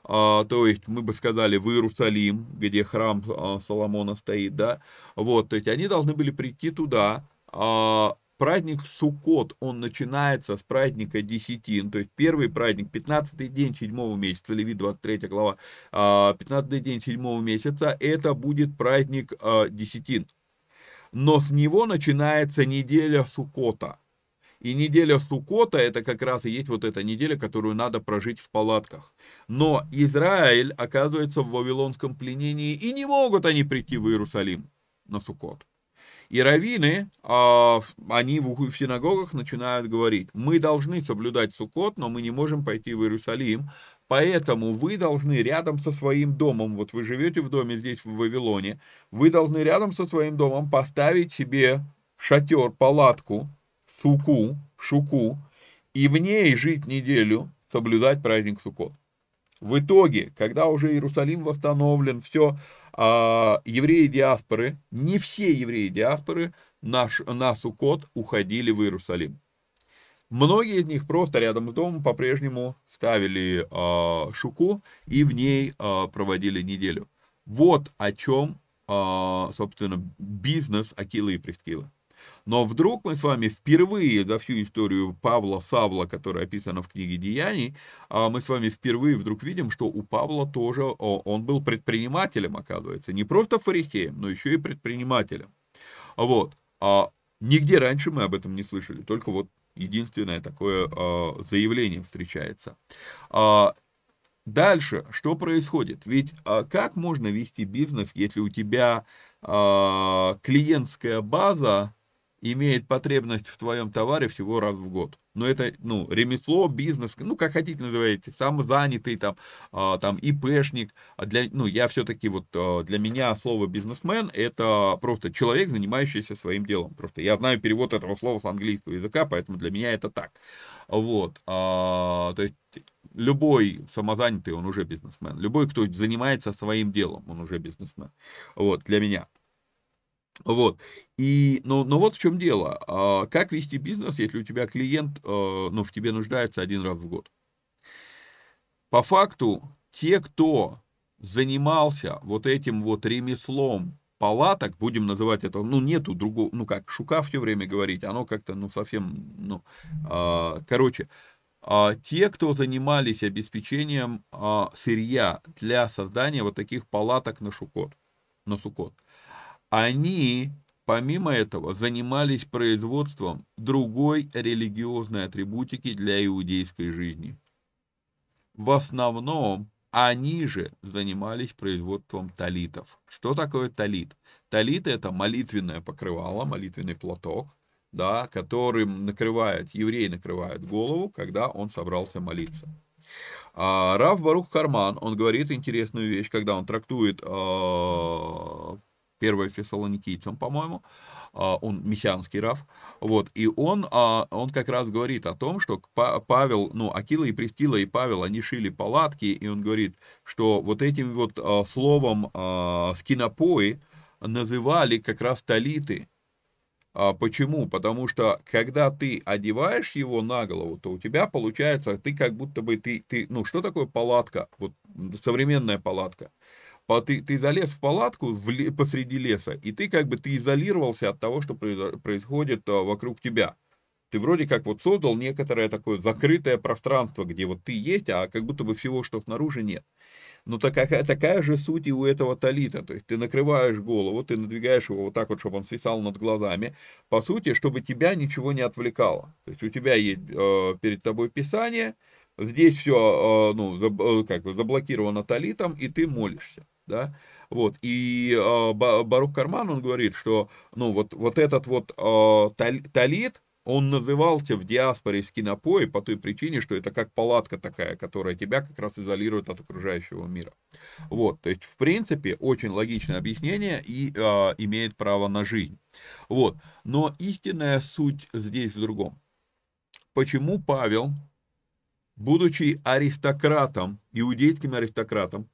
то есть мы бы сказали в Иерусалим, где храм а, Соломона стоит, да, вот, то есть они должны были прийти туда, а, праздник Суккот, он начинается с праздника Десятин, то есть первый праздник, 15 день седьмого месяца, Левит 23 глава, 15 день седьмого месяца, это будет праздник Десятин. Но с него начинается неделя Суккота. И неделя Сукота, это как раз и есть вот эта неделя, которую надо прожить в палатках. Но Израиль оказывается в вавилонском пленении, и не могут они прийти в Иерусалим на Сукот. И раввины, а, они в синагогах начинают говорить, мы должны соблюдать Сукот, но мы не можем пойти в Иерусалим, поэтому вы должны рядом со своим домом, вот вы живете в доме здесь в Вавилоне, вы должны рядом со своим домом поставить себе шатер, палатку, суку, шуку, и в ней жить неделю, соблюдать праздник Суккот. В итоге, когда уже Иерусалим восстановлен, все, а, евреи диаспоры, не все евреи диаспоры на, на Суккот уходили в Иерусалим. Многие из них просто рядом с домом по-прежнему ставили а, шуку и в ней а, проводили неделю. Вот о чем, а, собственно, бизнес Акилы и Прескилы. Но вдруг мы с вами впервые за всю историю Павла Савла, которая описана в книге Деяний, а мы с вами впервые вдруг видим, что у Павла тоже, он был предпринимателем, оказывается, не просто фарисеем, но еще и предпринимателем. Вот. А нигде раньше мы об этом не слышали, только вот единственное такое а, заявление встречается. А, дальше, что происходит? Ведь как можно вести бизнес, если у тебя клиентская база имеет потребность в твоем товаре всего раз в год. Но это, ну, ремесло, бизнес, ну, как хотите называете, самозанятый, там, а, там, ИПшник. А для, ну, я все-таки вот, а, для меня слово бизнесмен, это просто человек, занимающийся своим делом. Просто я знаю перевод этого слова с английского языка, поэтому для меня это так. Вот, а, то есть любой самозанятый, он уже бизнесмен. Любой, кто занимается своим делом, он уже бизнесмен. Вот, для меня. Вот. И, но, но вот в чем дело. А, как вести бизнес, если у тебя клиент, а, ну, в тебе нуждается один раз в год? По факту, те, кто занимался вот этим вот ремеслом палаток, будем называть это, ну, нету другого, ну, как Шука все время говорить, оно как-то, ну, совсем, ну, а, короче, а, те, кто занимались обеспечением а, сырья для создания вот таких палаток на Шукот, на Сукот, они, помимо этого, занимались производством другой религиозной атрибутики для иудейской жизни. В основном они же занимались производством талитов. Что такое талит? Талит это молитвенное покрывало, молитвенный платок, да, которым накрывает, еврей накрывает голову, когда он собрался молиться. А Рав Барух Карман, он говорит интересную вещь, когда он трактует э, 1 Фессалоникийцам, по-моему, а, он мессианский Раф, вот, и он, а, он как раз говорит о том, что Павел, ну, Акила и Престила и Павел, они шили палатки, и он говорит, что вот этим вот а, словом скинопои называли как раз талиты, Почему? Потому что когда ты одеваешь его на голову, то у тебя получается, ты как будто бы ты, ты ну что такое палатка? Вот современная палатка. Ты, ты залез в палатку в, посреди леса, и ты как бы ты изолировался от того, что происходит а, вокруг тебя. Ты вроде как вот создал некоторое такое закрытое пространство, где вот ты есть, а как будто бы всего, что снаружи нет. Но такая, такая же суть и у этого талита. То есть ты накрываешь голову, ты надвигаешь его вот так вот, чтобы он свисал над глазами. По сути, чтобы тебя ничего не отвлекало. То есть у тебя есть э, перед тобой писание, здесь все э, ну, заб, э, как бы заблокировано талитом, и ты молишься. Да? Вот, и э, Барух Карман, он говорит, что, ну, вот, вот этот вот э, талит, он назывался в диаспоре скинопой по той причине, что это как палатка такая, которая тебя как раз изолирует от окружающего мира. Вот, то есть, в принципе, очень логичное объяснение и э, имеет право на жизнь. Вот, но истинная суть здесь в другом. Почему Павел, будучи аристократом, иудейским аристократом,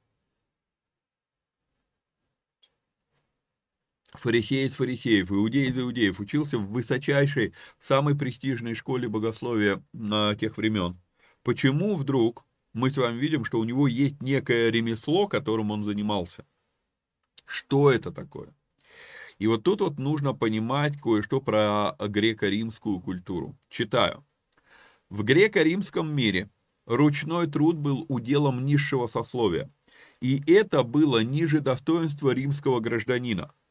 фарисей из фарисеев, иудей из иудеев, учился в высочайшей, самой престижной школе богословия на тех времен. Почему вдруг мы с вами видим, что у него есть некое ремесло, которым он занимался? Что это такое? И вот тут вот нужно понимать кое-что про греко-римскую культуру. Читаю. В греко-римском мире ручной труд был уделом низшего сословия, и это было ниже достоинства римского гражданина –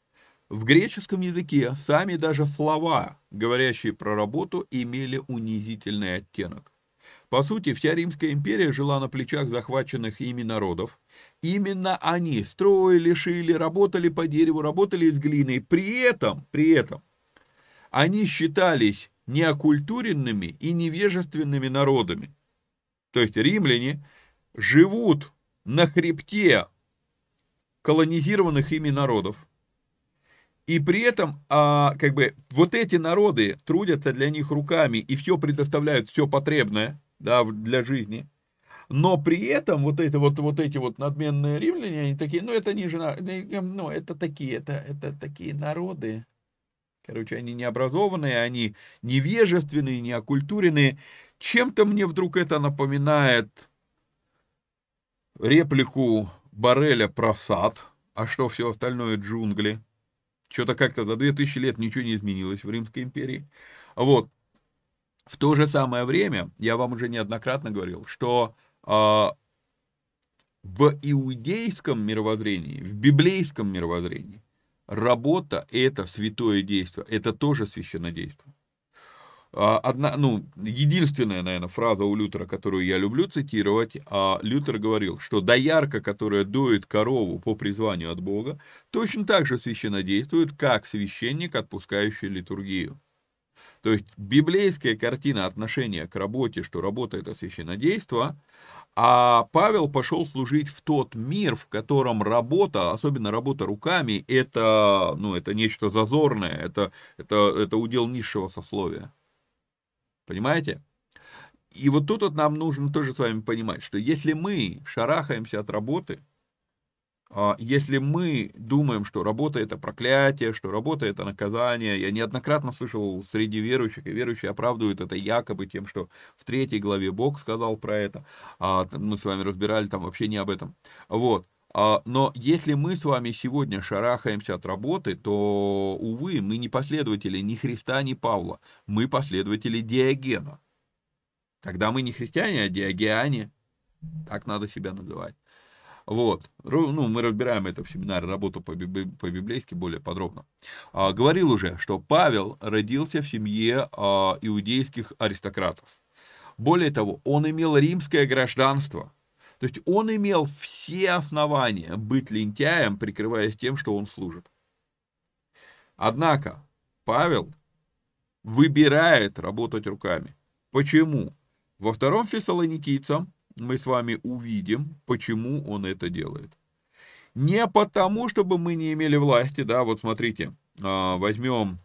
в греческом языке сами даже слова, говорящие про работу, имели унизительный оттенок. По сути, вся Римская империя жила на плечах захваченных ими народов. Именно они строили, шили, работали по дереву, работали из глины. При этом, при этом, они считались неокультуренными и невежественными народами. То есть римляне живут на хребте колонизированных ими народов, и при этом, а, как бы, вот эти народы трудятся для них руками и все предоставляют, все потребное, да, для жизни. Но при этом вот эти вот, вот эти вот надменные римляне, они такие, ну это не жена, ну это такие, это, это такие народы. Короче, они необразованные, они невежественные, неокультуренные. Чем-то мне вдруг это напоминает реплику Бареля про сад, а что все остальное джунгли. Что-то как-то за 2000 лет ничего не изменилось в Римской империи. Вот. В то же самое время, я вам уже неоднократно говорил, что э, в иудейском мировоззрении, в библейском мировоззрении, работа – это святое действие, это тоже священнодействие. А, одна, ну, единственная, наверное, фраза у Лютера, которую я люблю цитировать, а Лютер говорил, что доярка, которая доит корову по призванию от Бога, точно так же священнодействует, как священник, отпускающий литургию. То есть библейская картина отношения к работе, что работа это священнодейство, а Павел пошел служить в тот мир, в котором работа, особенно работа руками, это, ну, это нечто зазорное, это, это, это удел низшего сословия. Понимаете? И вот тут вот нам нужно тоже с вами понимать, что если мы шарахаемся от работы, а, если мы думаем, что работа это проклятие, что работа это наказание, я неоднократно слышал среди верующих, и верующие оправдывают это якобы тем, что в третьей главе Бог сказал про это, а мы с вами разбирали там вообще не об этом. Вот. А, но если мы с вами сегодня шарахаемся от работы, то, увы, мы не последователи ни Христа, ни Павла. Мы последователи Диогена. Тогда мы не христиане, а диогеане. Так надо себя называть. Вот. Ну, мы разбираем это в семинаре «Работу по-библейски» более подробно. А, говорил уже, что Павел родился в семье а, иудейских аристократов. Более того, он имел римское гражданство – то есть он имел все основания быть лентяем, прикрываясь тем, что он служит. Однако Павел выбирает работать руками. Почему? Во втором Фессалоникийцам мы с вами увидим, почему он это делает. Не потому, чтобы мы не имели власти, да, вот смотрите, а, возьмем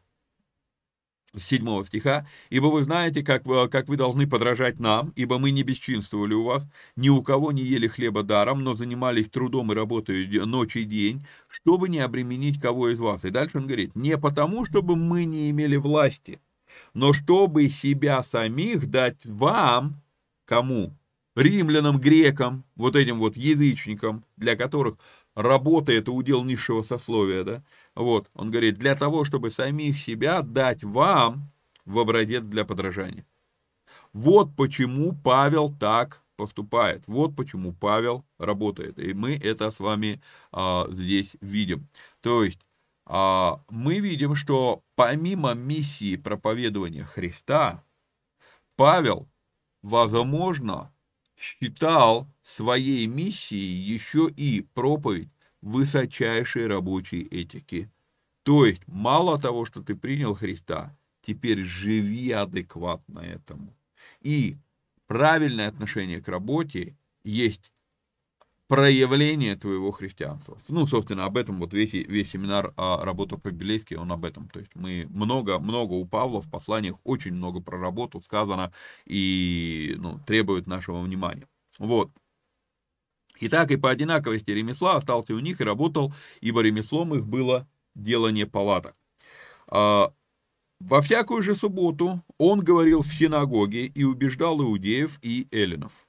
7 стиха, «Ибо вы знаете, как, как вы должны подражать нам, ибо мы не бесчинствовали у вас, ни у кого не ели хлеба даром, но занимались трудом и работой ночь и день, чтобы не обременить кого из вас». И дальше он говорит, «Не потому, чтобы мы не имели власти, но чтобы себя самих дать вам, кому? Римлянам, грекам, вот этим вот язычникам, для которых работа это удел низшего сословия, да, вот, он говорит, для того, чтобы самих себя дать вам в образец для подражания. Вот почему Павел так поступает. Вот почему Павел работает. И мы это с вами а, здесь видим. То есть а, мы видим, что помимо миссии проповедования Христа, Павел, возможно, считал своей миссией еще и проповедь высочайшей рабочей этики. То есть, мало того, что ты принял Христа, теперь живи адекватно этому. И правильное отношение к работе есть проявление твоего христианства. Ну, собственно, об этом вот весь, весь семинар а, «Работа по-библейски», он об этом. То есть мы много, много у Павла в посланиях, очень много про работу сказано и ну, требует нашего внимания. Вот. Итак, и по одинаковости ремесла остался у них и работал, ибо ремеслом их было делание палаток. А, во всякую же субботу он говорил в синагоге и убеждал иудеев и эллинов.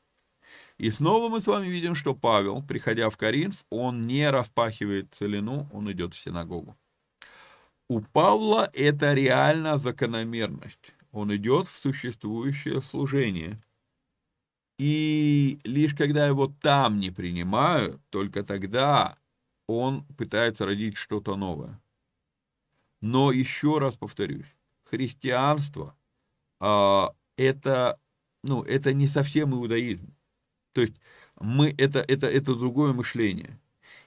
И снова мы с вами видим, что Павел, приходя в Коринф, он не распахивает целину, он идет в синагогу. У Павла это реально закономерность. Он идет в существующее служение. И лишь когда его там не принимают, только тогда он пытается родить что-то новое. Но еще раз повторюсь, христианство а, это, ну, это не совсем иудаизм. То есть мы, это, это, это другое мышление.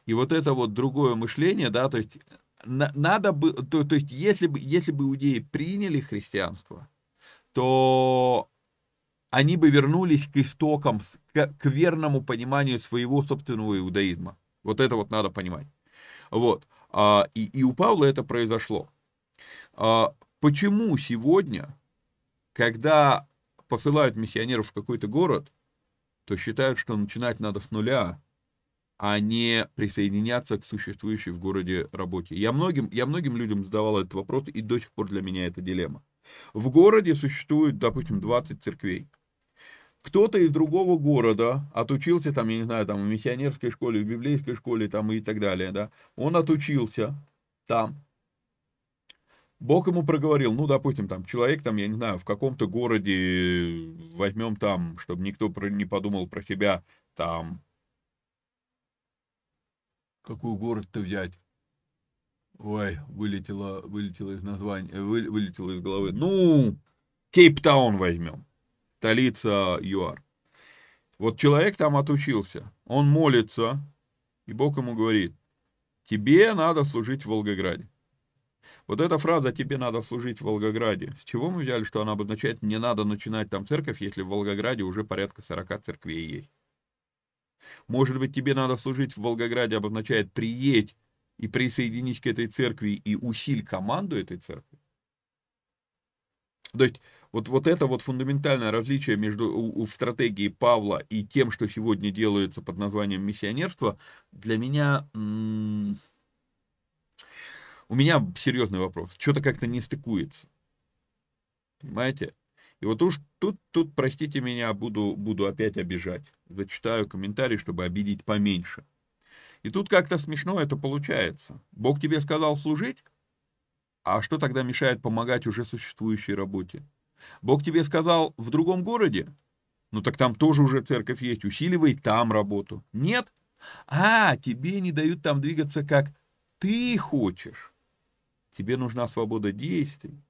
И вот это вот другое мышление, да, то есть надо бы, то, то есть если бы, если бы иудеи приняли христианство, то они бы вернулись к истокам, к, верному пониманию своего собственного иудаизма. Вот это вот надо понимать. Вот. А, и, и у Павла это произошло. А, Почему сегодня, когда посылают миссионеров в какой-то город, то считают, что начинать надо с нуля, а не присоединяться к существующей в городе работе. Я многим, я многим людям задавал этот вопрос, и до сих пор для меня это дилемма. В городе существует, допустим, 20 церквей. Кто-то из другого города отучился, там, я не знаю, там, в миссионерской школе, в библейской школе, там, и так далее, да, он отучился там, Бог ему проговорил, ну, допустим, там, человек, там, я не знаю, в каком-то городе, возьмем там, чтобы никто не подумал про себя, там, какой город-то взять? Ой, вылетело, вылетело из названия, вы, вылетело из головы. Ну, Кейптаун возьмем, столица ЮАР. Вот человек там отучился, он молится, и Бог ему говорит, тебе надо служить в Волгограде. Вот эта фраза «тебе надо служить в Волгограде», с чего мы взяли, что она обозначает «не надо начинать там церковь, если в Волгограде уже порядка 40 церквей есть»? Может быть, тебе надо служить в Волгограде обозначает «приедь и присоединись к этой церкви и усиль команду этой церкви»? То есть вот, вот это вот фундаментальное различие между у, у, стратегии Павла и тем, что сегодня делается под названием миссионерство, для меня у меня серьезный вопрос. Что-то как-то не стыкуется. Понимаете? И вот уж тут, тут, простите меня, буду, буду опять обижать. Зачитаю комментарий, чтобы обидеть поменьше. И тут как-то смешно это получается. Бог тебе сказал служить, а что тогда мешает помогать уже существующей работе? Бог тебе сказал в другом городе, ну так там тоже уже церковь есть, усиливай там работу. Нет? А, тебе не дают там двигаться, как ты хочешь. Тебе нужна свобода действий.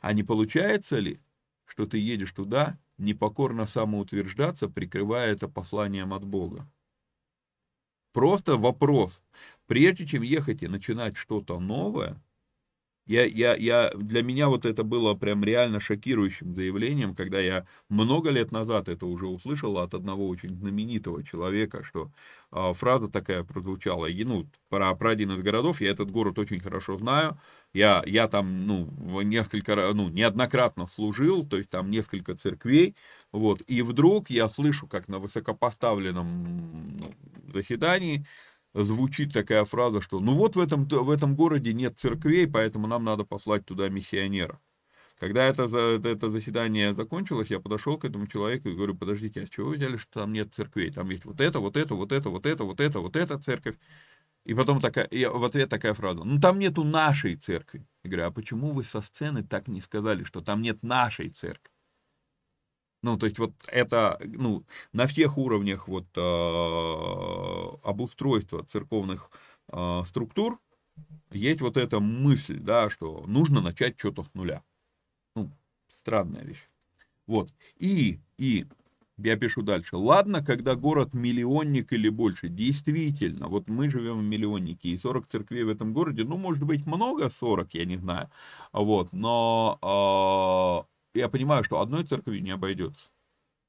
А не получается ли, что ты едешь туда, непокорно самоутверждаться, прикрывая это посланием от Бога? Просто вопрос. Прежде чем ехать и начинать что-то новое, я, я, я, для меня вот это было прям реально шокирующим заявлением, когда я много лет назад это уже услышал от одного очень знаменитого человека, что э, фраза такая прозвучала, и, ну, про, про один из городов, я этот город очень хорошо знаю, я, я там, ну, несколько, ну, неоднократно служил, то есть там несколько церквей, вот, и вдруг я слышу, как на высокопоставленном ну, заседании звучит такая фраза, что ну вот в этом, в этом городе нет церквей, поэтому нам надо послать туда миссионера. Когда это, это заседание закончилось, я подошел к этому человеку и говорю, подождите, а с чего вы взяли, что там нет церквей? Там есть вот это, вот это, вот это, вот это, вот это, вот эта церковь. И потом такая, и в ответ такая фраза, ну там нету нашей церкви. Я говорю, а почему вы со сцены так не сказали, что там нет нашей церкви? Ну, то есть вот это, ну, на всех уровнях вот э, обустройства церковных э, структур есть вот эта мысль, да, что нужно начать что-то с нуля. Ну, странная вещь. Вот. И, и я пишу дальше. Ладно, когда город миллионник или больше. Действительно, вот мы живем в миллионнике, и 40 церквей в этом городе, ну, может быть, много 40, я не знаю. Вот, но э, я понимаю, что одной церкви не обойдется.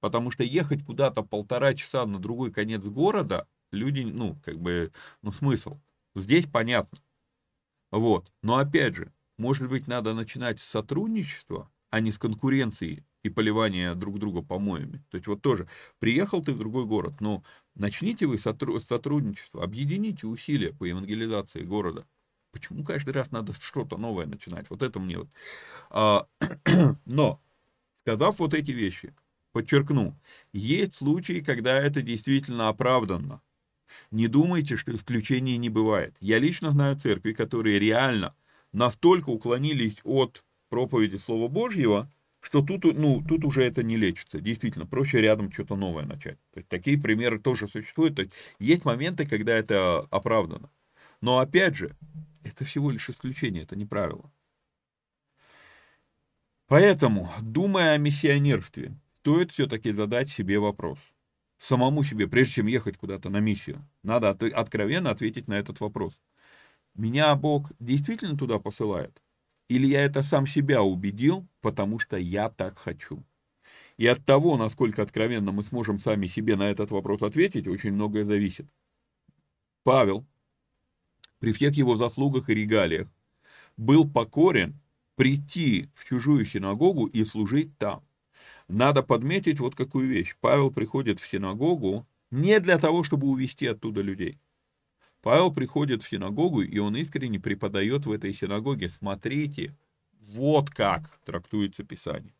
Потому что ехать куда-то полтора часа на другой конец города, люди, ну, как бы, ну, смысл. Здесь понятно. Вот. Но опять же, может быть, надо начинать с сотрудничества, а не с конкуренции и поливания друг друга помоями. То есть вот тоже, приехал ты в другой город, но начните вы сотрудничество, объедините усилия по евангелизации города. Почему каждый раз надо что-то новое начинать? Вот это мне вот. А, но, сказав вот эти вещи, подчеркну, есть случаи, когда это действительно оправданно. Не думайте, что исключений не бывает. Я лично знаю церкви, которые реально настолько уклонились от проповеди Слова Божьего, что тут, ну, тут уже это не лечится. Действительно, проще рядом что-то новое начать. То есть, такие примеры тоже существуют. То есть, есть моменты, когда это оправдано. Но опять же, это всего лишь исключение, это не правило. Поэтому, думая о миссионерстве, стоит все-таки задать себе вопрос. Самому себе, прежде чем ехать куда-то на миссию, надо откровенно ответить на этот вопрос. Меня Бог действительно туда посылает? Или я это сам себя убедил, потому что я так хочу? И от того, насколько откровенно мы сможем сами себе на этот вопрос ответить, очень многое зависит. Павел, при всех его заслугах и регалиях, был покорен прийти в чужую синагогу и служить там. Надо подметить вот какую вещь. Павел приходит в синагогу не для того, чтобы увести оттуда людей. Павел приходит в синагогу, и он искренне преподает в этой синагоге. Смотрите, вот как трактуется Писание.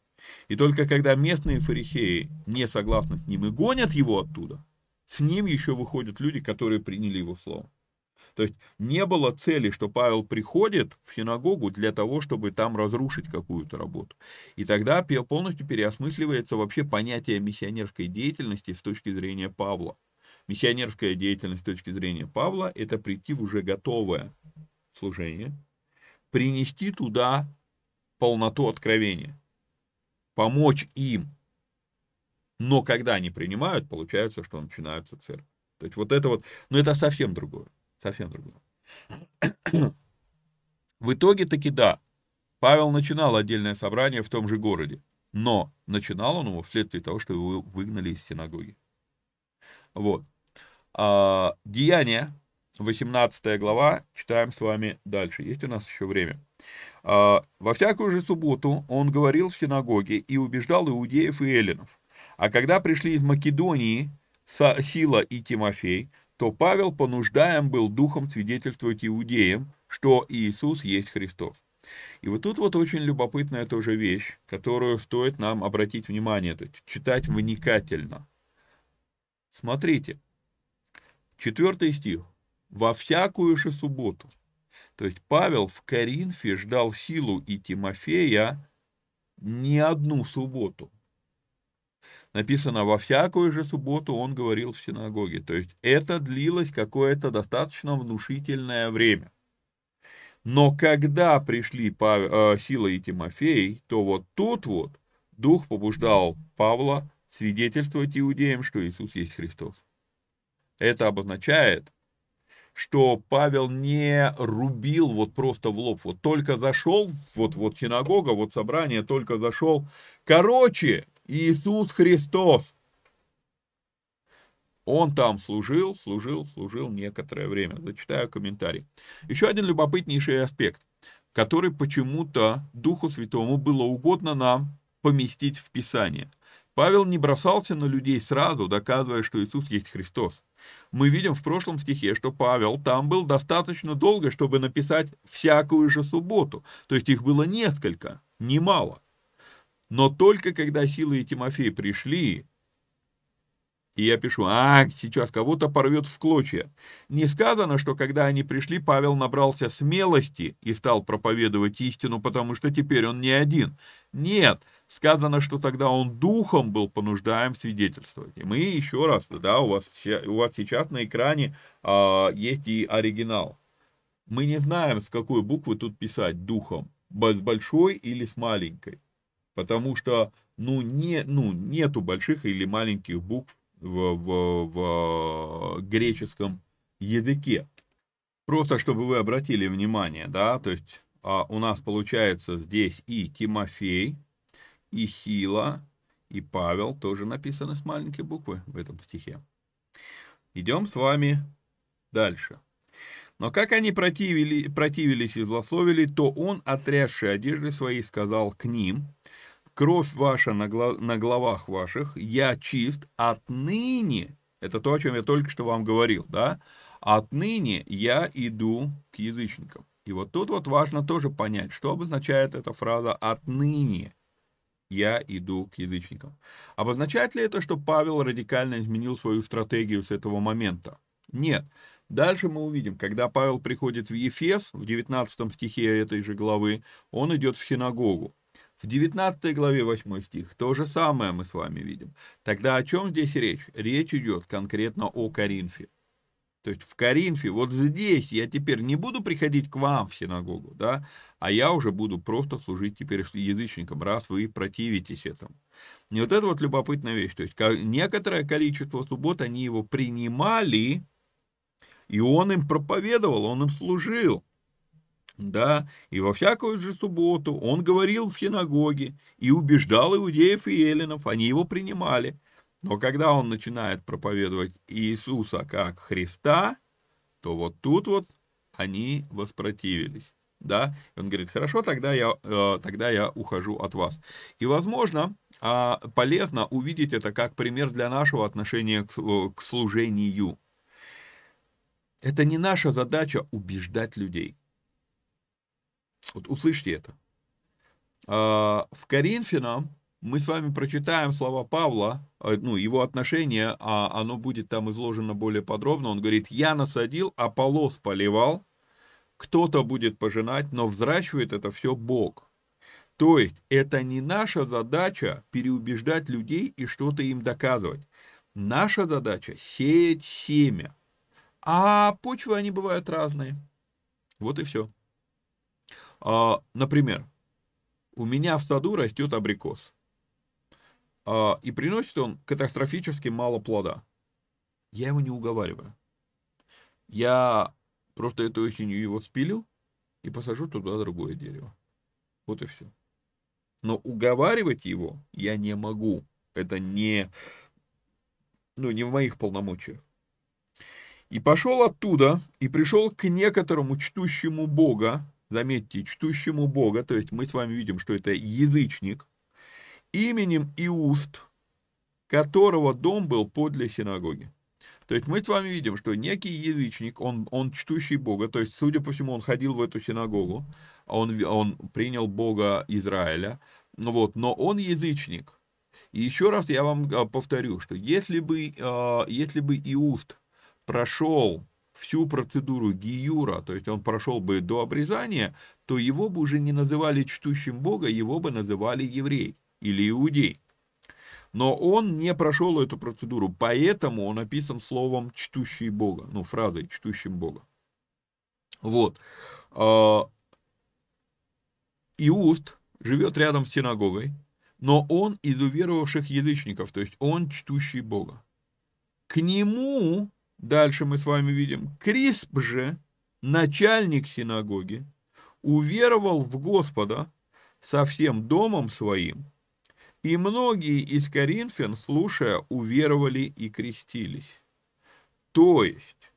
И только когда местные фарисеи не согласны с ним и гонят его оттуда, с ним еще выходят люди, которые приняли его слово. То есть не было цели, что Павел приходит в синагогу для того, чтобы там разрушить какую-то работу. И тогда полностью переосмысливается вообще понятие миссионерской деятельности с точки зрения Павла. Миссионерская деятельность с точки зрения Павла – это прийти в уже готовое служение, принести туда полноту откровения, помочь им. Но когда они принимают, получается, что начинаются церковь. То есть вот это вот, но это совсем другое, совсем другое. В итоге таки да, Павел начинал отдельное собрание в том же городе, но начинал он его вследствие того, что его выгнали из синагоги. Вот. А, Деяния, 18 глава, читаем с вами дальше. Есть у нас еще время. А, Во всякую же субботу он говорил в синагоге и убеждал иудеев и эллинов. А когда пришли из Македонии Сила и Тимофей, то Павел понуждаем был духом свидетельствовать иудеям, что Иисус есть Христос. И вот тут вот очень любопытная тоже вещь, которую стоит нам обратить внимание, то есть читать вникательно. Смотрите, Четвертый стих. «Во всякую же субботу». То есть Павел в Коринфе ждал силу и Тимофея не одну субботу. Написано, во всякую же субботу он говорил в синагоге. То есть это длилось какое-то достаточно внушительное время. Но когда пришли Павел, э, Сила и Тимофей, то вот тут вот Дух побуждал Павла свидетельствовать иудеям, что Иисус есть Христос. Это обозначает, что Павел не рубил вот просто в лоб, вот только зашел, вот, вот синагога, вот собрание только зашел. Короче, Иисус Христос. Он там служил, служил, служил некоторое время. Зачитаю комментарий. Еще один любопытнейший аспект, который почему-то Духу Святому было угодно нам поместить в Писание. Павел не бросался на людей сразу, доказывая, что Иисус есть Христос мы видим в прошлом стихе, что Павел там был достаточно долго, чтобы написать всякую же субботу. То есть их было несколько, немало. Но только когда Сила и Тимофей пришли, И я пишу, а, сейчас кого-то порвет в клочья. Не сказано, что когда они пришли, Павел набрался смелости и стал проповедовать истину, потому что теперь он не один. Нет, сказано, что тогда он духом был понуждаем свидетельствовать. И мы еще раз, да, у вас, у вас сейчас на экране а, есть и оригинал. Мы не знаем, с какой буквы тут писать духом, с большой или с маленькой. Потому что, ну, не, ну, нету больших или маленьких букв в, в, в греческом языке. Просто чтобы вы обратили внимание, да, то есть а, у нас получается здесь и Тимофей, и Сила, и Павел тоже написаны с маленькой буквы в этом стихе. Идем с вами дальше. Но как они противили, противились и злословили, то он, отрясший одежды свои, сказал к ним, кровь ваша на, глав, на головах ваших, я чист, отныне, это то, о чем я только что вам говорил, да, отныне я иду к язычникам. И вот тут вот важно тоже понять, что обозначает эта фраза «отныне я иду к язычникам». Обозначает ли это, что Павел радикально изменил свою стратегию с этого момента? Нет. Дальше мы увидим, когда Павел приходит в Ефес, в 19 стихе этой же главы, он идет в синагогу. В 19 главе 8 стих то же самое мы с вами видим. Тогда о чем здесь речь? Речь идет конкретно о Коринфе. То есть в Коринфе, вот здесь я теперь не буду приходить к вам в синагогу, да, а я уже буду просто служить теперь язычникам, раз вы противитесь этому. И вот это вот любопытная вещь. То есть некоторое количество суббот они его принимали, и он им проповедовал, он им служил. Да, и во всякую же субботу он говорил в синагоге и убеждал иудеев и эллинов, они его принимали. Но когда он начинает проповедовать Иисуса как Христа, то вот тут вот они воспротивились. Да, и он говорит, хорошо, тогда я, э, тогда я ухожу от вас. И, возможно, э, полезно увидеть это как пример для нашего отношения к, э, к служению. Это не наша задача убеждать людей. Вот услышьте это. А, в Коринфянам мы с вами прочитаем слова Павла, а, ну, его отношение, а оно будет там изложено более подробно. Он говорит, я насадил, а полос поливал, кто-то будет пожинать, но взращивает это все Бог. То есть это не наша задача переубеждать людей и что-то им доказывать. Наша задача сеять семя. А почвы, они бывают разные. Вот и все. А, например, у меня в саду растет абрикос. А, и приносит он катастрофически мало плода. Я его не уговариваю. Я просто этой осенью его спилю и посажу туда другое дерево. Вот и все. Но уговаривать его я не могу. Это не, ну, не в моих полномочиях. И пошел оттуда, и пришел к некоторому чтущему Бога, заметьте, чтущему Бога, то есть мы с вами видим, что это язычник, именем Иуст, которого дом был подле синагоги. То есть мы с вами видим, что некий язычник, он, он чтущий Бога, то есть, судя по всему, он ходил в эту синагогу, он, он принял Бога Израиля, вот, но он язычник. И еще раз я вам а, повторю, что если бы, а, если бы Иуст прошел всю процедуру гиюра, то есть он прошел бы до обрезания, то его бы уже не называли чтущим Бога, его бы называли еврей или иудей. Но он не прошел эту процедуру, поэтому он описан словом «чтущий Бога», ну, фразой «чтущим Бога». Вот. А, Иуст живет рядом с синагогой, но он из уверовавших язычников, то есть он чтущий Бога. К нему Дальше мы с вами видим, Крисп же, начальник синагоги, уверовал в Господа со всем домом своим, и многие из коринфян, слушая, уверовали и крестились. То есть,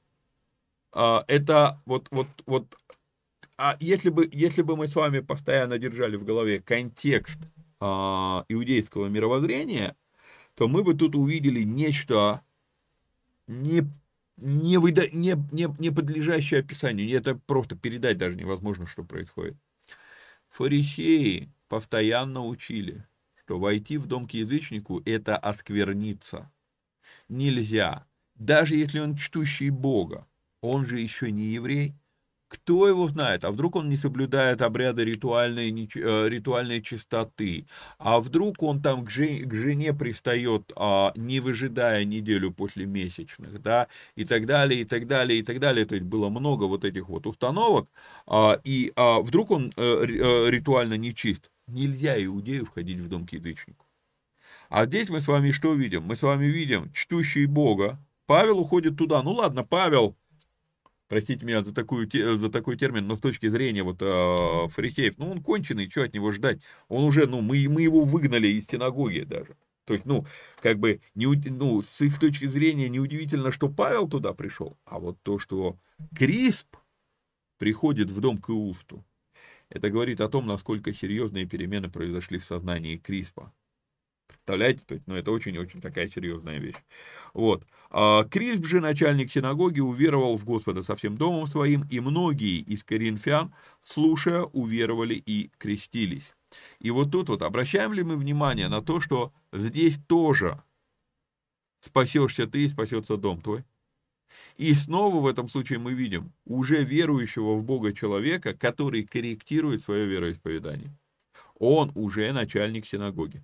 а, это вот, вот, вот, а если бы, если бы мы с вами постоянно держали в голове контекст а, иудейского мировоззрения, то мы бы тут увидели нечто не не, выда... не, не, не подлежащее описанию. Это просто передать даже невозможно, что происходит. Фарисеи постоянно учили, что войти в дом к язычнику – это оскверниться. нельзя. Даже если он чтущий Бога, он же еще не еврей. Кто его знает? А вдруг он не соблюдает обряды ритуальной, э, ритуальной чистоты? А вдруг он там к, жен, к жене пристает, а, не выжидая неделю после месячных, да? И так далее, и так далее, и так далее. То есть было много вот этих вот установок. А, и а, вдруг он а, ритуально нечист? Нельзя иудею входить в дом к язычнику. А здесь мы с вами что видим? Мы с вами видим чтущий Бога. Павел уходит туда. Ну ладно, Павел простите меня за, такую, за такой термин, но с точки зрения вот э, фарисеев, ну он конченый, что от него ждать? Он уже, ну мы, мы его выгнали из синагоги даже. То есть, ну, как бы, не, ну, с их точки зрения неудивительно, что Павел туда пришел, а вот то, что Крисп приходит в дом к Иусту, это говорит о том, насколько серьезные перемены произошли в сознании Криспа. Представляете? То есть, ну, это очень-очень такая серьезная вещь. Вот. А Крисп же, начальник синагоги, уверовал в Господа со всем домом своим, и многие из коринфян, слушая, уверовали и крестились. И вот тут вот обращаем ли мы внимание на то, что здесь тоже спасешься ты и спасется дом твой? И снова в этом случае мы видим уже верующего в Бога человека, который корректирует свое вероисповедание. Он уже начальник синагоги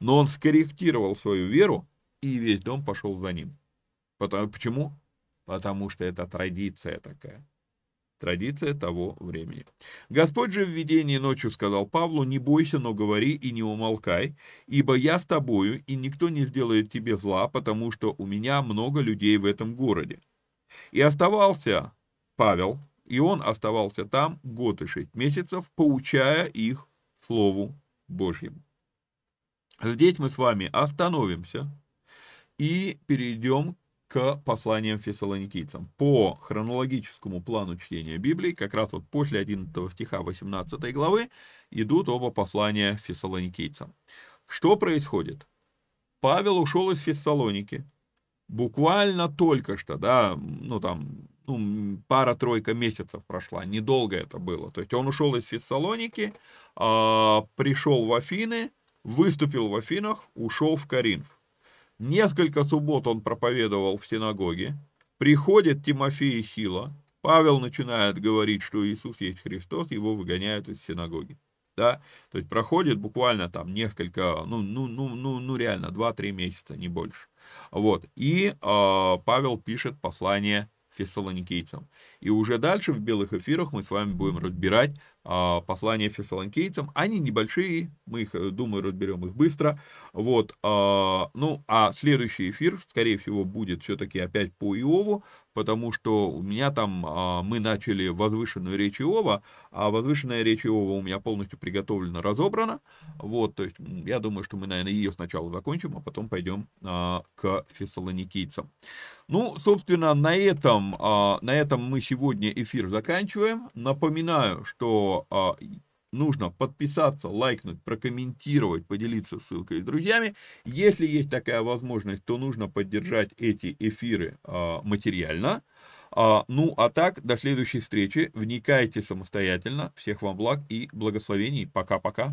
но он скорректировал свою веру, и весь дом пошел за ним. Потому, почему? Потому что это традиция такая. Традиция того времени. Господь же в видении ночью сказал Павлу, «Не бойся, но говори и не умолкай, ибо я с тобою, и никто не сделает тебе зла, потому что у меня много людей в этом городе». И оставался Павел, и он оставался там год и шесть месяцев, поучая их Слову Божьему. Здесь мы с вами остановимся и перейдем к посланиям фессалоникийцам. По хронологическому плану чтения Библии, как раз вот после 11 стиха 18 главы, идут оба послания фессалоникийцам. Что происходит? Павел ушел из Фессалоники, буквально только что, да, ну там, ну, пара-тройка месяцев прошла, недолго это было. То есть он ушел из Фессалоники, э, пришел в Афины, выступил в Афинах, ушел в Каринф. Несколько суббот он проповедовал в синагоге. Приходит Тимофей и Сила. Павел начинает говорить, что Иисус есть Христос, его выгоняют из синагоги. Да? То есть проходит буквально там несколько, ну, ну, ну, ну, ну реально, 2-3 месяца, не больше. Вот. И э, Павел пишет послание фессалоникийцам. И уже дальше в белых эфирах мы с вами будем разбирать а, послания фессалоникийцам. Они небольшие, мы их, э, думаю, разберем их быстро. Вот, а, ну, а следующий эфир, скорее всего, будет все-таки опять по Иову, потому что у меня там, а, мы начали возвышенную речь Иова, а возвышенная речь Иова у меня полностью приготовлена, разобрана. Вот, то есть, я думаю, что мы, наверное, ее сначала закончим, а потом пойдем к фессалоникийцам. Ну, собственно, на этом, на этом мы сегодня эфир заканчиваем. Напоминаю, что а, нужно подписаться, лайкнуть, прокомментировать, поделиться ссылкой с друзьями. Если есть такая возможность, то нужно поддержать эти эфиры а, материально. А, ну, а так, до следующей встречи. Вникайте самостоятельно. Всех вам благ и благословений. Пока-пока.